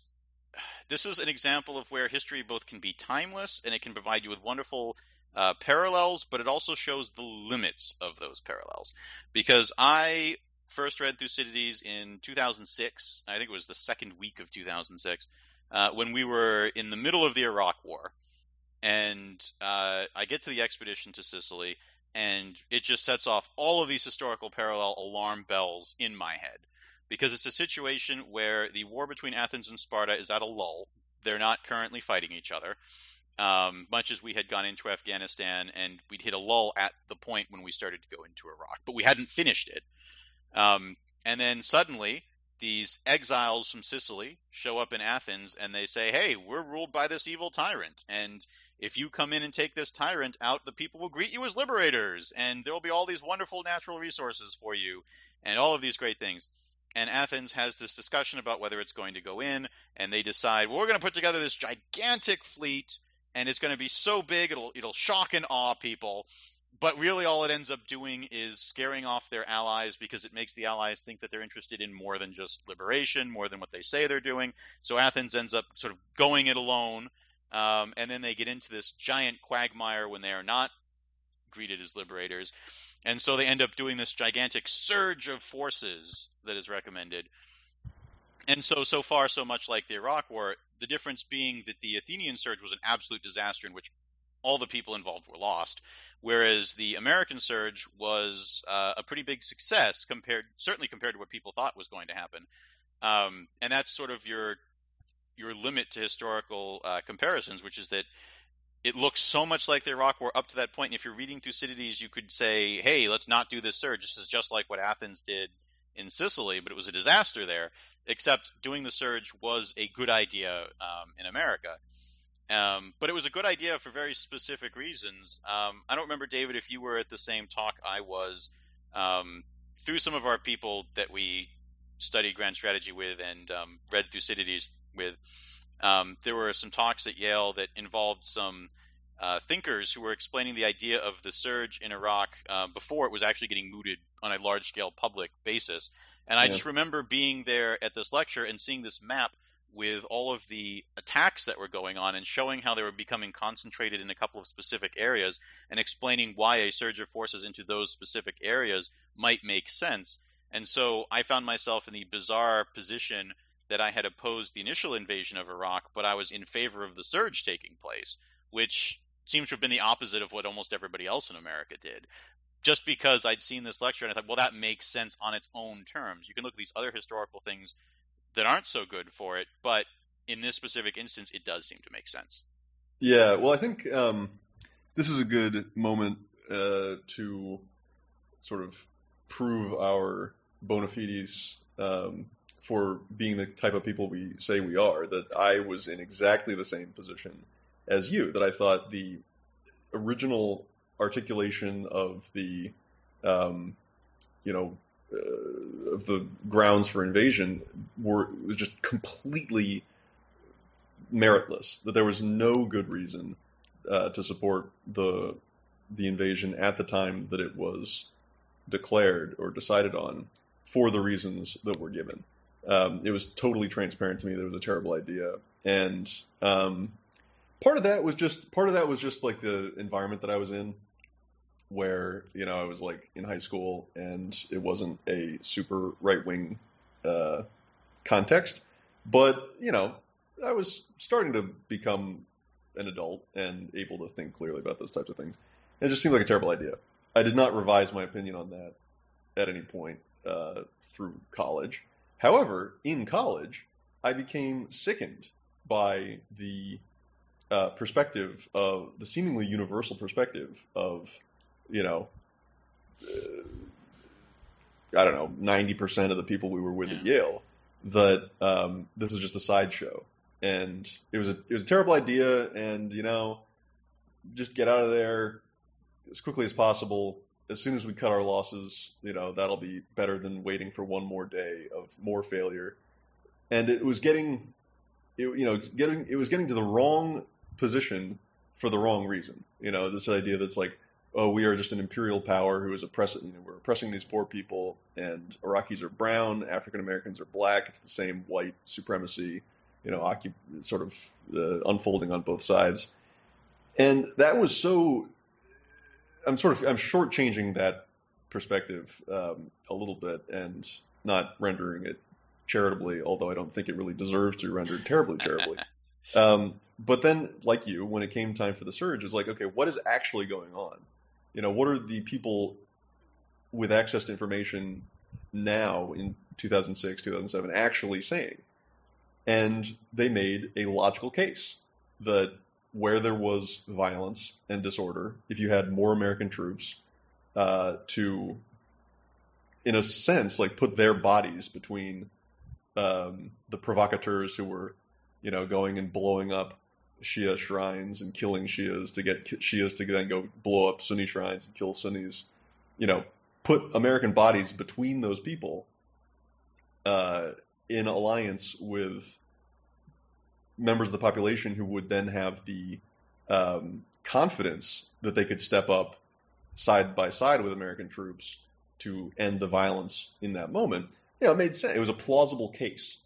this is an example of where history both can be timeless and it can provide you with wonderful uh, parallels, but it also shows the limits of those parallels. Because I first read Thucydides in 2006, I think it was the second week of 2006 uh, when we were in the middle of the Iraq War, and uh, I get to the expedition to Sicily, and it just sets off all of these historical parallel alarm bells in my head because it's a situation where the war between Athens and Sparta is at a lull. They're not currently fighting each other. Um, much as we had gone into Afghanistan and we'd hit a lull at the point when we started to go into Iraq, but we hadn't finished it. Um, and then suddenly these exiles from Sicily show up in Athens and they say, "Hey, we're ruled by this evil tyrant, and if you come in and take this tyrant out, the people will greet you as liberators, and there will be all these wonderful natural resources for you, and all of these great things." And Athens has this discussion about whether it's going to go in, and they decide, well, "We're going to put together this gigantic fleet, and it's going to be so big it'll it'll shock and awe people." But really all it ends up doing is scaring off their allies because it makes the allies think that they're interested in more than just liberation, more than what they say they're doing. So Athens ends up sort of going it alone, um, and then they get into this giant quagmire when they are not greeted as liberators. And so they end up doing this gigantic surge of forces that is recommended. And so, so far, so much like the Iraq War, the difference being that the Athenian surge was an absolute disaster in which all the people involved were lost whereas the American surge was uh, a pretty big success compared, certainly compared to what people thought was going to happen. Um, and that's sort of your your limit to historical uh, comparisons, which is that it looks so much like the Iraq War up to that point. And if you're reading Thucydides, you could say, "Hey, let's not do this surge. This is just like what Athens did in Sicily, but it was a disaster there." Except doing the surge was a good idea um, in America. Um, but it was a good idea for very specific reasons. Um, I don't remember, David, if you were at the same talk I was. Um, through some of our people that we studied grand strategy with and um, read Thucydides with, um, there were some talks at Yale that involved some uh, thinkers who were explaining the idea of the surge in Iraq uh, before it was actually getting mooted on a large scale public basis. And I just remember being there at this lecture and seeing this map with all of the attacks that were going on and showing how they were becoming concentrated in a couple of specific areas and explaining why a surge of forces into those specific areas might make sense. And so I found myself in the bizarre position that I had opposed the initial invasion of Iraq, but I was in favor of the surge taking place, which seems to have been the opposite of what almost everybody else in America did. Just because I'd seen this lecture and I thought, well, that makes sense on its own terms. You can look at these other historical things that aren't so good for it, but in this specific instance, it does seem to make sense. Yeah, well, I think um, this is a good moment uh, to sort of prove our bona fides um, for being the type of people we say we are. That I was in exactly the same position as you. That I thought the original articulation of the, um, you know, uh, of the grounds for invasion were was just completely meritless. That there was no good reason uh, to support the the invasion at the time that it was declared or decided on for the reasons that were given. Um, it was totally transparent to me that it was a terrible idea, and um, part of that was just part of that was just like the environment that I was in, where you know I was like in high school and it wasn't a super right wing uh, context, but you know I was starting to become an adult and able to think clearly about those types of things. It just seemed like a terrible idea. I did not revise my opinion on that at any point uh, through college. However, in college, I became sickened by the uh, perspective of the seemingly universal perspective of, you know, uh, I don't know, ninety percent of the people we were with yeah. at Yale that um, this was just a sideshow, and it was a it was a terrible idea, and you know, just get out of there as quickly as possible as soon as we cut our losses, you know, that'll be better than waiting for one more day of more failure. And it was getting, it, you know, getting, it was getting to the wrong position for the wrong reason. You know, this idea that's like, oh, we are just an imperial power who is oppressing, you know, we're oppressing these poor people, and Iraqis are brown, African Americans are black. It's the same white supremacy, you know, occup- sort of uh, unfolding on both sides. And that was so I'm sort of I'm shortchanging that perspective um, a little bit and not rendering it charitably, although I don't think it really deserves to be rendered terribly charitably. <laughs> um, but then, like you, when it came time for the surge, it's like, okay, what is actually going on? You know, what are the people with access to information now in 2006, 2007 actually saying? And they made a logical case that where there was violence and disorder, if you had more American troops uh, to, in a sense, like put their bodies between um, the provocateurs who were, you know, going and blowing up Shia shrines and killing Shias to get Shias to then go blow up Sunni shrines and kill Sunnis, you know, put American bodies between those people uh, in alliance with members of the population who would then have the um, confidence that they could step up side by side with American troops to end the violence in that moment. You know, it made sense. It was a plausible case,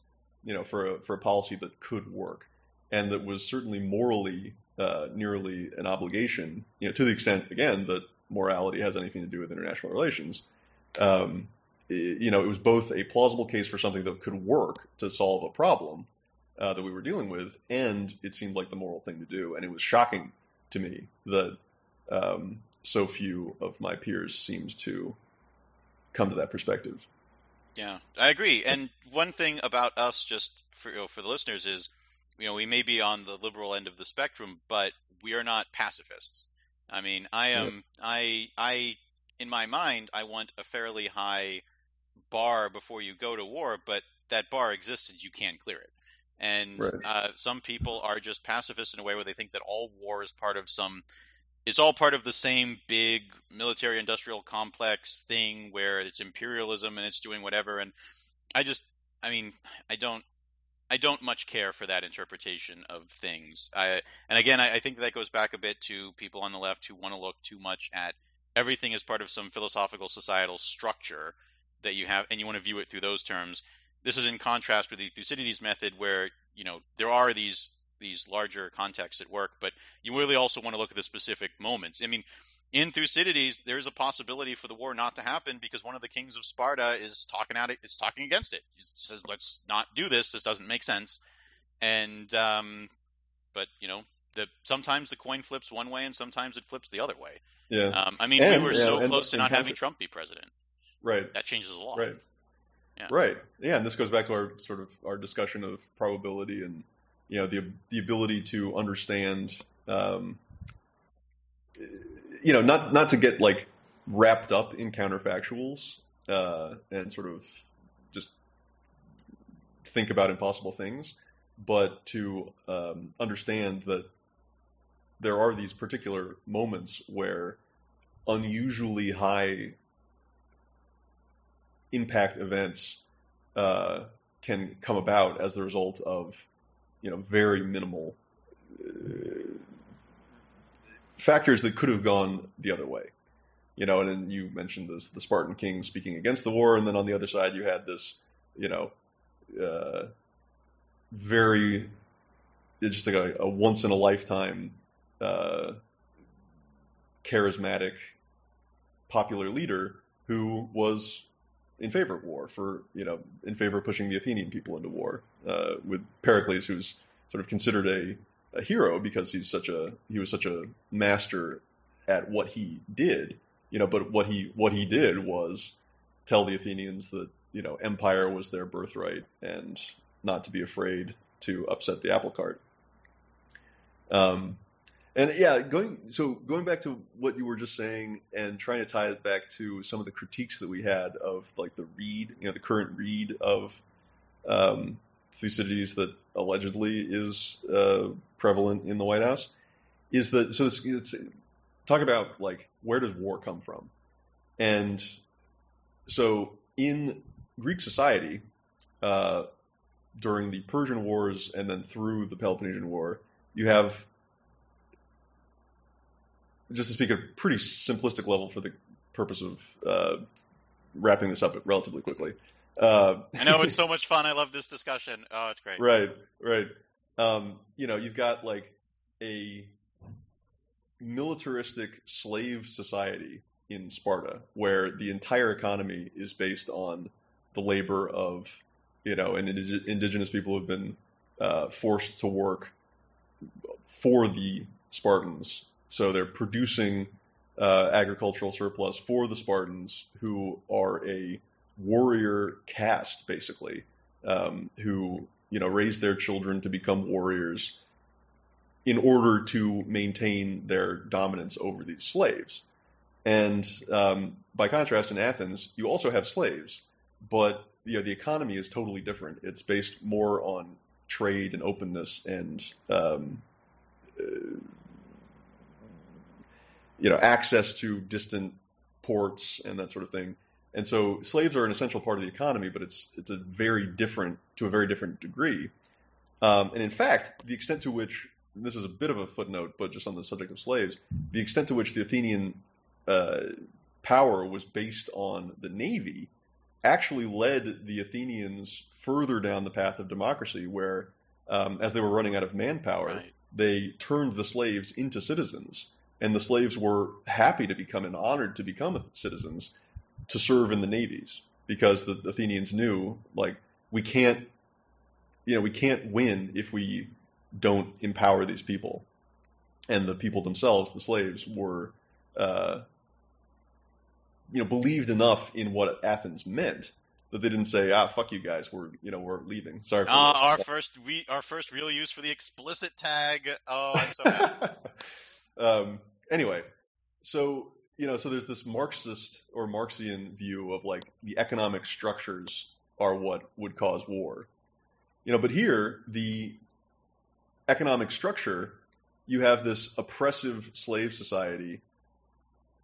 you know, for a, for a policy that could work and that was certainly morally uh, nearly an obligation, you know, to the extent again that morality has anything to do with international relations. Um, you know, it was both a plausible case for something that could work to solve a problem, uh, that we were dealing with, and it seemed like the moral thing to do. And it was shocking to me that um, so few of my peers seemed to come to that perspective. Yeah, I agree. And one thing about us, just for you know, for the listeners, is you know we may be on the liberal end of the spectrum, but we are not pacifists. I mean, I am yep. I I in my mind I want a fairly high bar before you go to war, but that bar exists and you can't clear it. And right. uh, some people are just pacifists in a way where they think that all war is part of some, it's all part of the same big military industrial complex thing where it's imperialism and it's doing whatever. And I just, I mean, I don't, I don't much care for that interpretation of things. I, and again, I, I think that goes back a bit to people on the left who want to look too much at everything as part of some philosophical societal structure that you have, and you want to view it through those terms this is in contrast with the Thucydides method, where you know there are these these larger contexts at work, but you really also want to look at the specific moments. I mean, in Thucydides, there's a possibility for the war not to happen because one of the kings of Sparta is talking at it, is talking against it. He says, "Let's not do this. This doesn't make sense." And um, but you know, the sometimes the coin flips one way and sometimes it flips the other way. Yeah. Um, I mean, And, we were yeah, so and- close to not having Trump be president. right. That changes a lot. Right. Yeah. Right. Yeah, and this goes back to our sort of our discussion of probability and you know the the ability to understand um, you know not not to get like wrapped up in counterfactuals uh, and sort of just think about impossible things, but to um, understand that there are these particular moments where unusually high impact events uh, can come about as the result of you know very minimal uh, factors that could have gone the other way. You know, and then you mentioned this the Spartan king speaking against the war, and then on the other side you had this you know uh, very just like a, a once in a lifetime uh, charismatic popular leader who was in favor of war, for you know, in favor of pushing the Athenian people into war, uh, with Pericles, who's sort of considered a, a hero because he's such a he was such a master at what he did, you know. But what he what he did was tell the Athenians that you know empire was their birthright and not to be afraid to upset the apple cart. Um, and yeah, going so going back to what you were just saying and trying to tie it back to some of the critiques that we had of like the read, you know, the current read of um, Thucydides that allegedly is uh, prevalent in the White House, is that so this, it's, talk about like where does war come from, and so in Greek society uh, during the Persian Wars and then through the Peloponnesian War, you have just to speak at a pretty simplistic level for the purpose of uh, wrapping this up relatively quickly. Uh, I know it's <laughs> so much fun. I love this discussion. Oh, it's great. right, right. Um, you know, you've got like a militaristic slave society in Sparta, where the entire economy is based on the labor of, you know, and indig- indigenous people have been uh, forced to work for the Spartans. So they're producing uh, agricultural surplus for the Spartans, who are a warrior caste, basically, um, who you know raise their children to become warriors in order to maintain their dominance over these slaves. And um, by contrast, in Athens, you also have slaves, but you know the economy is totally different. It's based more on trade and openness and um, uh, you know access to distant ports and that sort of thing. And so slaves are an essential part of the economy, but it's it's a very different to a very different degree. Um, and in fact, the extent to which this is a bit of a footnote, but just on the subject of slaves, the extent to which the Athenian uh, power was based on the navy actually led the Athenians further down the path of democracy, where um, as they were running out of manpower, Right. they turned the slaves into citizens, and the slaves were happy to become and honored to become citizens to serve in the navies because the Athenians knew like we can't you know we can't win if we don't empower these people and the people themselves the slaves were uh, you know believed enough in what Athens meant that they didn't say ah fuck you guys we're you know we're leaving sorry for Uh, our first we our first real use for the explicit tag. Oh, I'm so happy. <laughs> um, anyway, so you know, so there's this Marxist or Marxian view of like the economic structures are what would cause war. You know, but here the economic structure, you have this oppressive slave society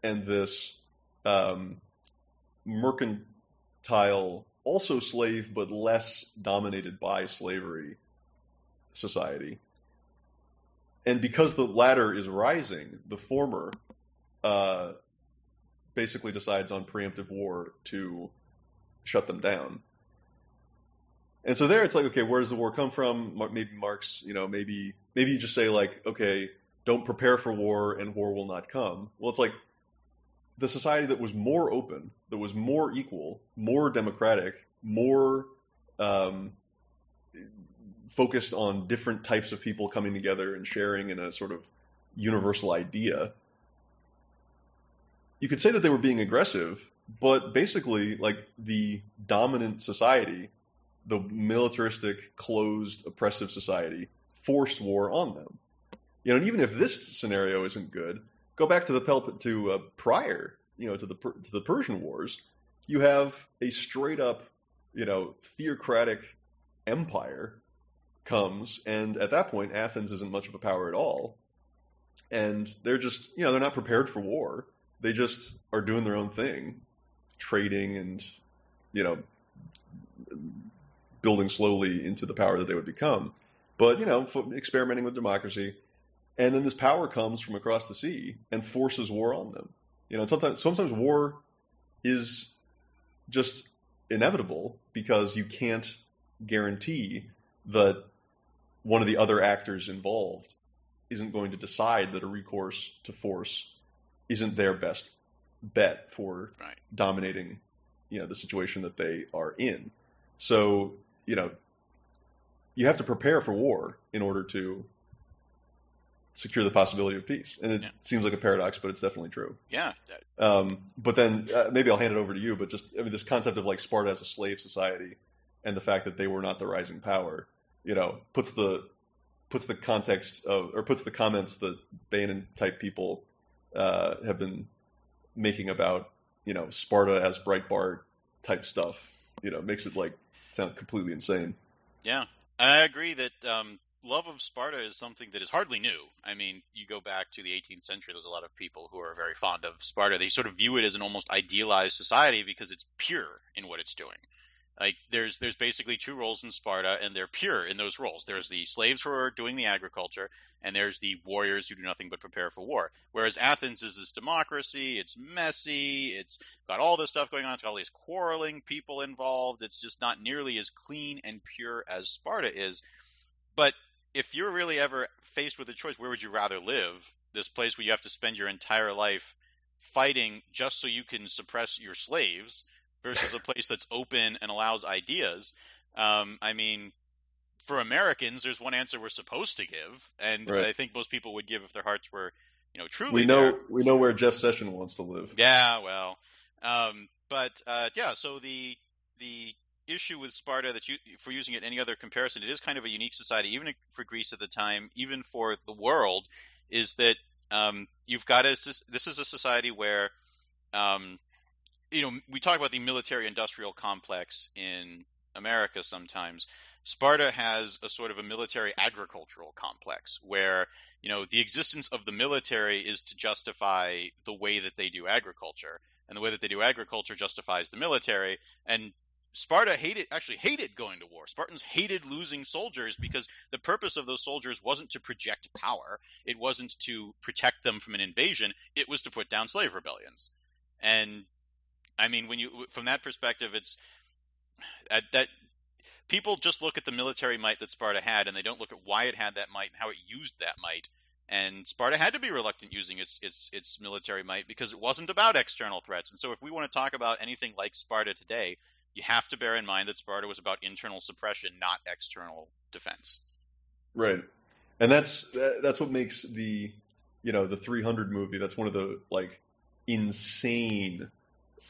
and this um, mercantile, also slave but less dominated by slavery society. And because the latter is rising, the former uh, basically decides on preemptive war to shut them down. And so there, it's like, okay, where does the war come from? Maybe Marx, you know, maybe maybe you just say like, okay, don't prepare for war, and war will not come. Well, it's like the society that was more open, that was more equal, more democratic, more um, focused on different types of people coming together and sharing in a sort of universal idea. You could say that they were being aggressive, but basically, like the dominant society, the militaristic, closed, oppressive society, forced war on them. You know, and even if this scenario isn't good, go back to the Pel- to uh, prior, you know, to the to the Persian Wars. You have a straight up, you know, theocratic empire comes, and at that point, Athens isn't much of a power at all, and they're just, you know, they're not prepared for war. They just are doing their own thing, trading and, you know, building slowly into the power that they would become. But you know, experimenting with democracy, and then this power comes from across the sea and forces war on them. You know, sometimes sometimes war is just inevitable because you can't guarantee that one of the other actors involved isn't going to decide that a recourse to force isn't their best bet for right. dominating, you know, the situation that they are in. So, you know, you have to prepare for war in order to secure the possibility of peace. And it yeah. seems like a paradox, but it's definitely true. Yeah. Um, but then uh, maybe I'll hand it over to you. But just I mean, this concept of like Sparta as a slave society and the fact that they were not the rising power, you know, puts the puts the context of or puts the comments that Bannon type people uh, have been making about you know Sparta as Breitbart type stuff. You know, makes it like sound completely insane. Yeah, I agree that um, love of Sparta is something that is hardly new. I mean, you go back to the 18th century, there's a lot of people who are very fond of Sparta. They sort of view it as an almost idealized society because it's pure in what it's doing. Like there's there's basically two roles in Sparta, and they're pure in those roles. There's the slaves who are doing the agriculture, and there's the warriors who do nothing but prepare for war. Whereas Athens is this democracy. It's messy. It's got all this stuff going on. It's got all these quarreling people involved. It's just not nearly as clean and pure as Sparta is. But if you're really ever faced with a choice, where would you rather live? This place where you have to spend your entire life fighting just so you can suppress your slaves versus a place that's open and allows ideas. Um, I mean, for Americans, there's one answer we're supposed to give, and right. I think most people would give if their hearts were, you know, truly. We know there. we know where Jeff Sessions wants to live. Yeah, well, um, but uh, yeah, so the the issue with Sparta that you for using it any other comparison, it is kind of a unique society, even for Greece at the time, even for the world, is that um, you've got a, this is a society where um, you know we talk about the military industrial complex in America sometimes. Sparta has a sort of a military agricultural complex where you know the existence of the military is to justify the way that they do agriculture and the way that they do agriculture justifies the military and Sparta hated actually hated going to war. Spartans hated losing soldiers because the purpose of those soldiers wasn't to project power. It wasn't to protect them from an invasion. It was to put down slave rebellions. And I mean, when you from that perspective, it's that people just look at the military might that Sparta had, and they don't look at why it had that might and how it used that might. And Sparta had to be reluctant using its its its military might because it wasn't about external threats. And so, if we want to talk about anything like Sparta today, you have to bear in mind that Sparta was about internal suppression, not external defense. Right, and that's that's what makes the you know the 300 movie. That's one of the like insane,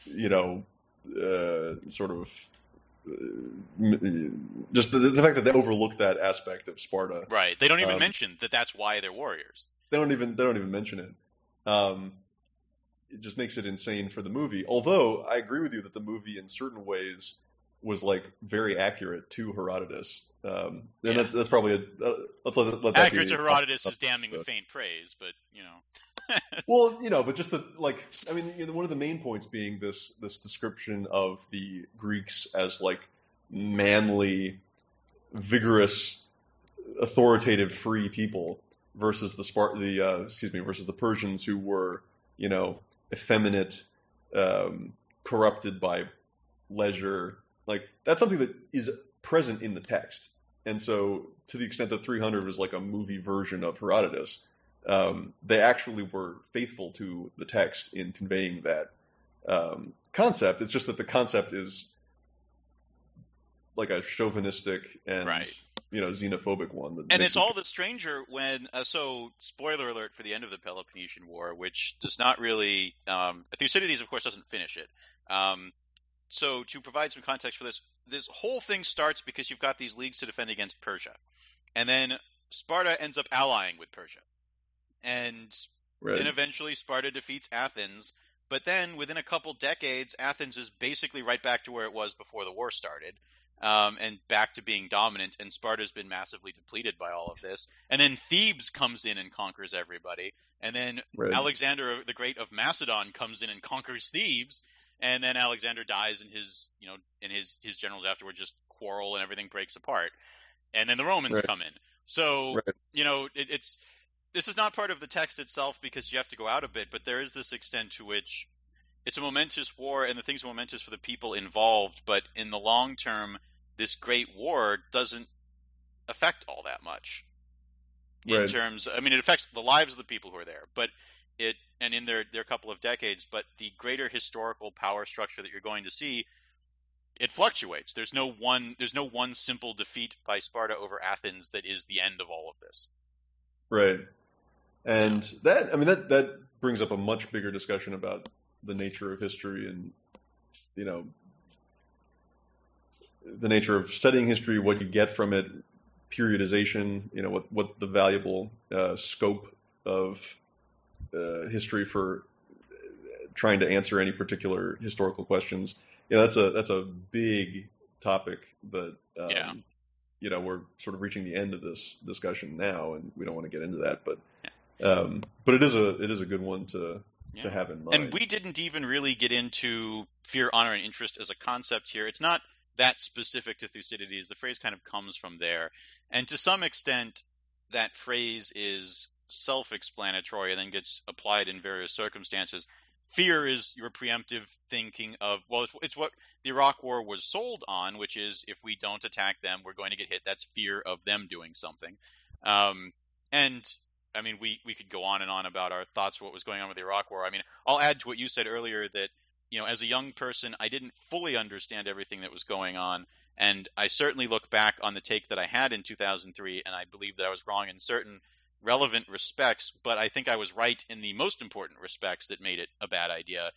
you know, uh, sort of uh, just the, the, fact that they overlook that aspect of Sparta. Right. They don't even um, mention that that's why they're warriors. They don't even they don't even mention it. Um, it just makes it insane for the movie. Although I agree with you that the movie, in certain ways, was like very accurate to Herodotus. Um, and yeah. that's that's probably a uh, let's let, let that accurate to Herodotus is damning with faint praise, but you know. <laughs> well, you know, but just the like, I mean, you know, one of the main points being this this description of the Greeks as like manly, vigorous, authoritative, free people versus the Spart the uh, excuse me versus the Persians who were you know effeminate, um, corrupted by leisure. Like that's something that is present in the text. And so, to the extent that 300 was like a movie version of Herodotus, um, they actually were faithful to the text in conveying that um, concept. It's just that the concept is like a chauvinistic and Right. you know xenophobic one. And it's it- all the stranger when uh, so spoiler alert for the end of the Peloponnesian War, which does not really um, Thucydides, of course, doesn't finish it. Um, so to provide some context for this, this whole thing starts because you've got these leagues to defend against Persia, and then Sparta ends up allying with Persia, and right. then eventually Sparta defeats Athens. But then within a couple decades, Athens is basically right back to where it was before the war started. Um, and back to being dominant, and Sparta's been massively depleted by all of this. And then Thebes comes in and conquers everybody, and then Right. Alexander the Great of Macedon comes in and conquers Thebes, and then Alexander dies, and his you know and his his generals afterward just quarrel, and everything breaks apart. And then the Romans Right. come in. So Right. you know it, it's this is not part of the text itself because you have to go out a bit, but there is this extent to which it's a momentous war, and the things are momentous for the people involved. But in the long term, this great war doesn't affect all that much in terms. I mean, it affects the lives of the people who are there, but it and in their their couple of decades. But the greater historical power structure that you're going to see, it fluctuates. There's no one. There's no one simple defeat by Sparta over Athens that is the end of all of this. Right. And that, I mean, that, that brings up a much bigger discussion about the nature of history and, you know, the nature of studying history, what you get from it, periodization, you know, what, what the valuable uh, scope of uh, history for trying to answer any particular historical questions. You know, that's a, that's a big topic that, um, Yeah. you know, we're sort of reaching the end of this discussion now, and we don't want to get into that, but um, but it is a it is a good one to Yeah. to have in mind. And we didn't even really get into fear, honor, and interest as a concept here. It's not that specific to Thucydides. The phrase kind of comes from there. And to some extent, that phrase is self explanatory and then gets applied in various circumstances. Fear is your preemptive thinking of, well, it's, it's what the Iraq War was sold on, which is if we don't attack them, we're going to get hit. That's fear of them doing something. Um, and I mean, we, we could go on and on about our thoughts what was going on with the Iraq War. I mean, I'll add to what you said earlier that, you know, as a young person, I didn't fully understand everything that was going on. And I certainly look back on the take that I had in 2003, and I believe that I was wrong in certain relevant respects, but I think I was right in the most important respects that made it a bad idea.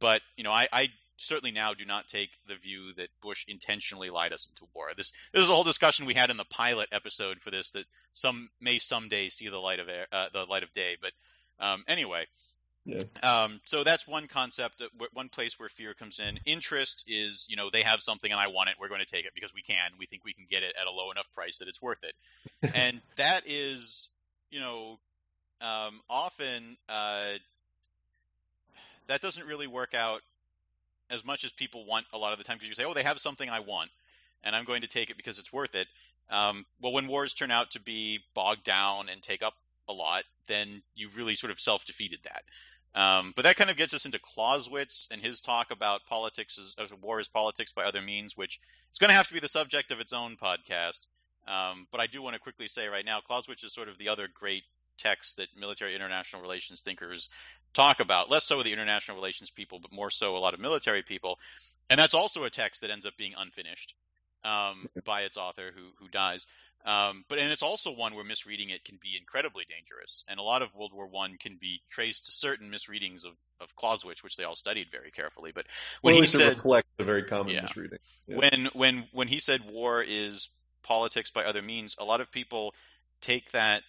But, you know, I, I certainly now do not take the view that Bush intentionally lied us into war. This, this is a whole discussion we had in the pilot episode for this that some may someday see the light of air, uh, the light of day. But um, anyway, Yeah. um, so that's one concept, one place where fear comes in. Interest is, you know, they have something and I want it. We're going to take it because we can. We think we can get it at a low enough price that it's worth it. <laughs> and that is, you know, um, often uh, that doesn't really work out as much as people want a lot of the time because you say, oh, they have something I want and I'm going to take it because it's worth it. Um, well, when wars turn out to be bogged down and take up a lot, then you've really sort of self defeated that. Um, but that kind of gets us into Clausewitz and his talk about politics as, war is politics by other means, which is going to have to be the subject of its own podcast. Um, but I do want to quickly say right now, Clausewitz is sort of the other great text that military international relations thinkers talk about. Less so with the international relations people, but more so a lot of military people. And that's also a text that ends up being unfinished um, by its author who who dies. Um, but and it's also one where misreading it can be incredibly dangerous, and a lot of World War One can be traced to certain misreadings of, of Clausewitz, which they all studied very carefully. But when Well, he at least it said reflects a very common Yeah. misreading. Yeah. when when when he said war is politics by other means, a lot of people take that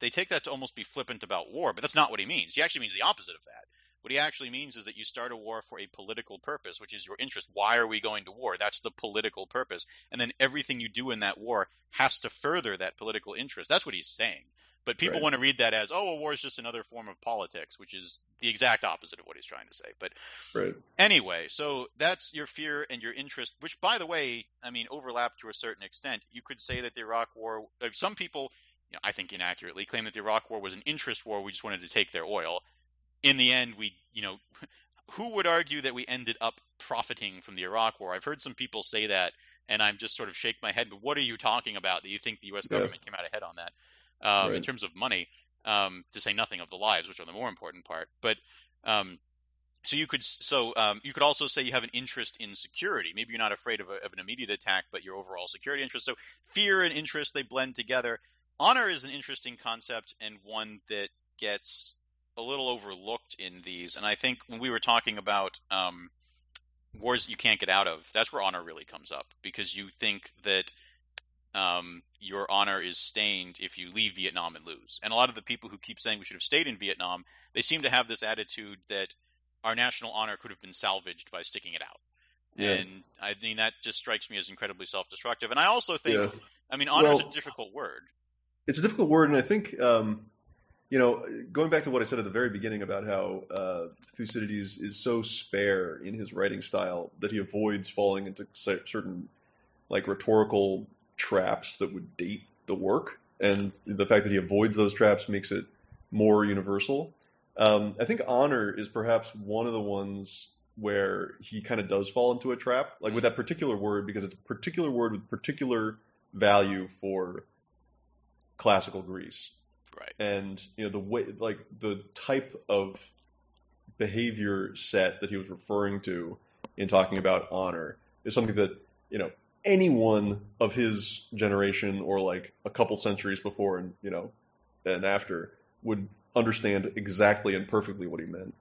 they take that to almost be flippant about war, but that's not what he means. He actually means the opposite of that. What he actually means is that you start a war for a political purpose, which is your interest. Why are we going to war? That's the political purpose. And then everything you do in that war has to further that political interest. That's what he's saying. But people Right. want to read that as, oh, a war is just another form of politics, which is the exact opposite of what he's trying to say. But Right. Anyway, so that's your fear and your interest, which, by the way, I mean, overlap to a certain extent. You could say that the Iraq War, uh, some people, you know, I think inaccurately, claim that the Iraq War was an interest war. We just wanted to take their oil. In the end, we, you know, <laughs> who would argue that we ended up profiting from the Iraq War? I've heard some people say that, and I'm just sort of shake my head. But what are you talking about? That you think the U.S. government came out ahead on that um, right. in terms of money? Um, to say nothing of the lives, which are the more important part. But um, so you could so um, you could also say you have an interest in security. Maybe you're not afraid of, a, of, an immediate attack, but your overall security interest. So fear and interest they blend together. Honor is an interesting concept and one that gets a little overlooked in these. And I think when we were talking about um, wars you can't get out of, that's where honor really comes up because you think that um, your honor is stained if you leave Vietnam and lose. And a lot of the people who keep saying we should have stayed in Vietnam, they seem to have this attitude that our national honor could have been salvaged by sticking it out. Yeah. And I mean that just strikes me as incredibly self-destructive. And I also think, yeah. I mean, honor well, is a difficult word. It's a difficult word, and I think, um, you know, going back to what I said at the very beginning about how uh, Thucydides is so spare in his writing style that he avoids falling into certain like rhetorical traps that would date the work, and the fact that he avoids those traps makes it more universal. Um, I think honor is perhaps one of the ones where he kind of does fall into a trap, like with that particular word, because it's a particular word with particular value for classical Greece. Right. And you know the way, like the type of behavior set that he was referring to in talking about honor is something that you know anyone of his generation or like a couple centuries before and you know and after would understand exactly and perfectly what he meant.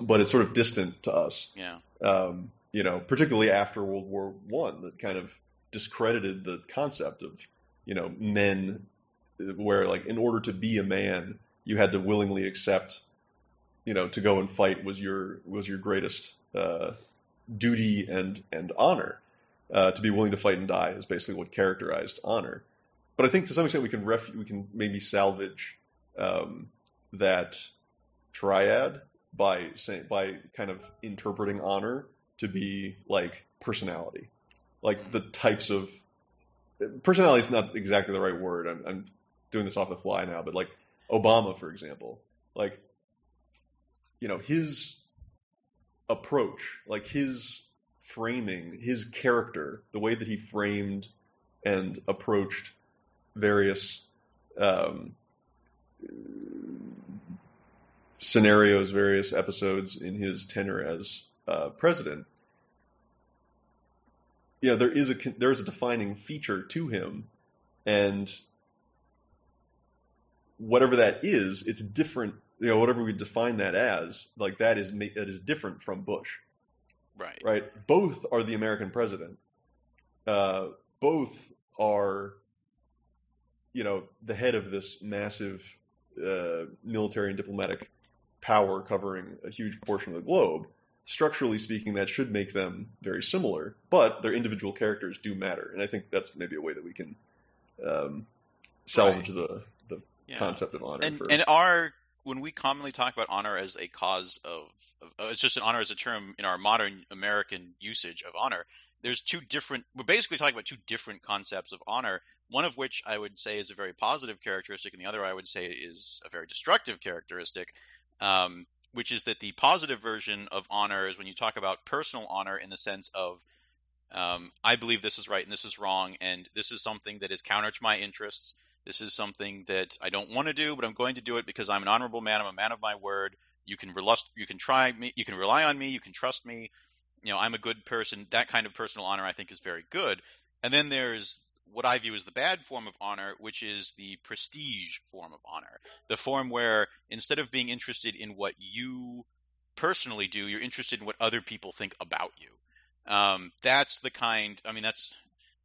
But it's sort of distant to us. Yeah. Um, you know, particularly after World War One, that kind of discredited the concept of you know men, where like in order to be a man, you had to willingly accept, you know, to go and fight was your was your greatest uh, duty and and honor. Uh, to be willing to fight and die is basically what characterized honor. But I think to some extent we can ref- we can maybe salvage um, that triad by by kind of interpreting honor to be like personality, like the types of personality is not exactly the right word. I'm, I'm doing this off the fly now, but like Obama, for example, like you know his approach, like his framing, his character, the way that he framed and approached various um, scenarios, various episodes in his tenure as uh, president, you know, there is a there is a defining feature to him, and whatever that is, it's different. You know, whatever we define that as, like that is that is different from Bush. Right. Right. Both are the American president. Uh, both are, you know, the head of this massive uh, military and diplomatic power covering a huge portion of the globe, structurally speaking, that should make them very similar, but their individual characters do matter. And I think that's maybe a way that we can um, salvage right. the, the yeah. concept of honor. And, for... and our, when we commonly talk about honor as a cause of, of uh, it's just an honor as a term in our modern American usage of honor, there's two different, we're basically talking about two different concepts of honor one of which I would say is a very positive characteristic, and the other I would say is a very destructive characteristic um, which is that the positive version of honor is when you talk about personal honor in the sense of um, I believe this is right and this is wrong, and this is something that is counter to my interests. This is something that I don't want to do, but I'm going to do it because I'm an honorable man. I'm a man of my word. You can relust, you can try me, you can rely on me, you can trust me. You know, I'm a good person. That kind of personal honor, I think, is very good. And then there's what I view as the bad form of honor, which is the prestige form of honor. The form where instead of being interested in what you personally do, you're interested in what other people think about you. Um, that's the kind. I mean, that's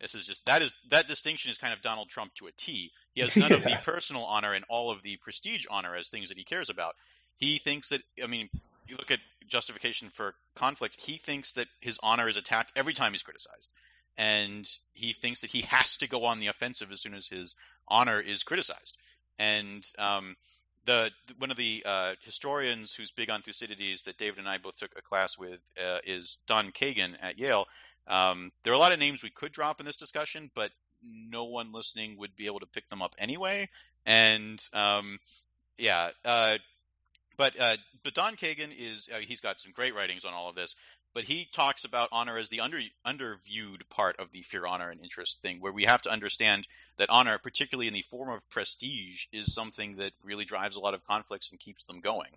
this is just that is that distinction is kind of Donald Trump to a T. He has <laughs> none yeah. of the personal honor and all of the prestige honor as things that he cares about. He thinks that. I mean, you look at justification for conflict. He thinks that his honor is attacked every time he's criticized and he thinks that he has to go on the offensive as soon as his honor is criticized. And um, the one of the uh, historians who's big on Thucydides that David and I both took a class with uh, is Don Kagan at Yale. Um, there are a lot of names we could drop in this discussion, but no one listening would be able to pick them up anyway. And um, yeah, uh, but uh, but Don Kagan is uh, he's got some great writings on all of this. But he talks about honor as the under underviewed part of the fear, honor, and interest thing, where we have to understand that honor, particularly in the form of prestige, is something that really drives a lot of conflicts and keeps them going.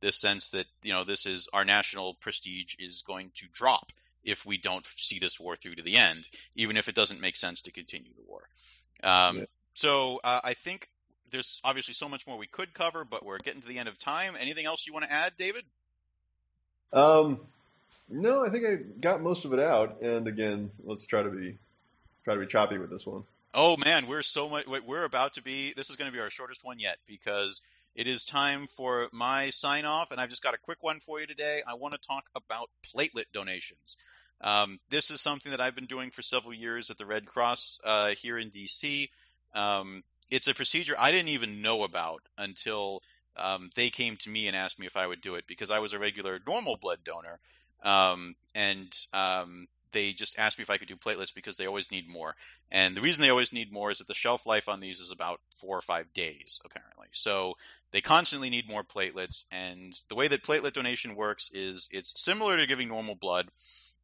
This sense that you know this is our national prestige is going to drop if we don't see this war through to the end, even if it doesn't make sense to continue the war. Um, yeah. So uh, I think there's obviously so much more we could cover, but we're getting to the end of time. Anything else you want to add, David? Um, no, I think I got most of it out. And again, let's try to be try to be choppy with this one. Oh man, we're so much. We're about to be. This is going to be our shortest one yet because it is time for my sign off, and I've just got a quick one for you today. I want to talk about platelet donations. Um, this is something that I've been doing for several years at the Red Cross uh, here in DC. Um, it's a procedure I didn't even know about until um, they came to me and asked me if I would do it because I was a regular normal blood donor, um, and um, they just asked me if I could do platelets because they always need more. And the reason they always need more is that the shelf life on these is about four or five days, apparently. So they constantly need more platelets. And the way that platelet donation works is it's similar to giving normal blood,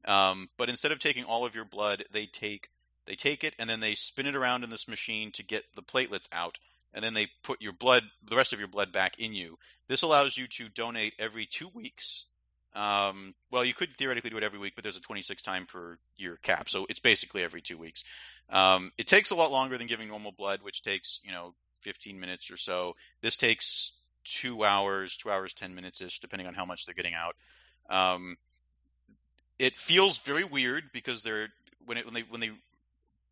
um, but instead of taking all of your blood, they take they take it and then they spin it around in this machine to get the platelets out, and then they put your blood, the rest of your blood, back in you. This allows you to donate every two weeks. Um, well, you could theoretically do it every week, but there's a 26 time per year cap, so it's basically every two weeks. Um, it takes a lot longer than giving normal blood, which takes you know 15 minutes or so. This takes two hours, two hours, 10 minutes ish, depending on how much they're getting out. Um, it feels very weird because they're when it when they when they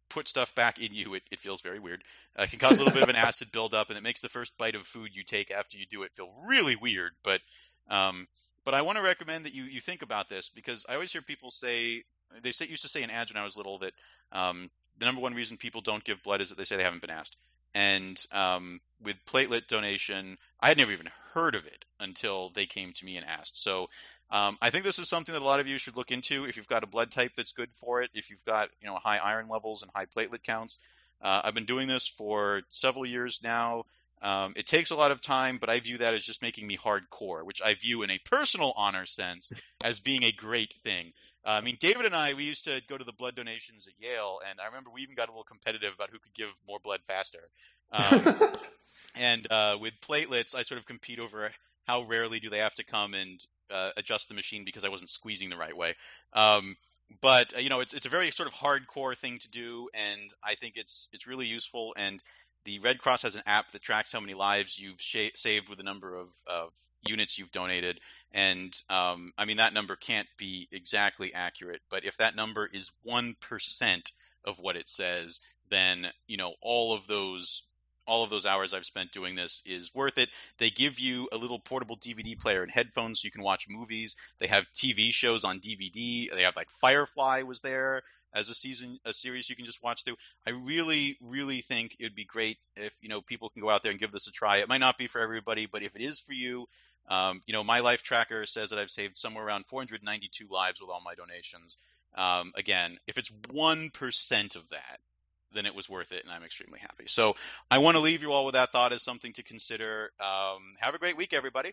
put stuff back in you, it, it feels very weird. Uh, it can cause a little bit of an <laughs> acid buildup, and it makes the first bite of food you take after you do it feel really weird. But um, but I want to recommend that you you think about this because I always hear people say they say, used to say in ads when I was little that um, the number one reason people don't give blood is that they say they haven't been asked. And um, with platelet donation, I had never even heard of it until they came to me and asked. So um, I think this is something that a lot of you should look into if you've got a blood type that's good for it, if you've got you know high iron levels and high platelet counts. Uh, I've been doing this for several years now. Um, it takes a lot of time, but I view that as just making me hardcore, which I view in a personal honor sense as being a great thing. Uh, I mean, David and I, we used to go to the blood donations at Yale, and I remember we even got a little competitive about who could give more blood faster. Um, <laughs> and uh, with platelets, I sort of compete over how rarely do they have to come and uh, adjust the machine because I wasn't squeezing the right way. Um, but uh, you know, it's it's a very sort of hardcore thing to do, and I think it's it's really useful. And the Red Cross has an app that tracks how many lives you've sh- saved with the number of, of units you've donated, and um, I mean that number can't be exactly accurate, but if that number is one percent of what it says, then you know all of those all of those hours I've spent doing this is worth it. They give you a little portable DVD player and headphones so you can watch movies. They have TV shows on DVD. They have like Firefly was there as a season a series you can just watch through. I really really think it would be great if you know people can go out there and give this a try. It might not be for everybody, but if it is for you, um, you know my life tracker says that I've saved somewhere around 492 lives with all my donations. Um, again, if it's one percent of that, then it was worth it, and I'm extremely happy. So I want to leave you all with that thought as something to consider. Um, have a great week, everybody.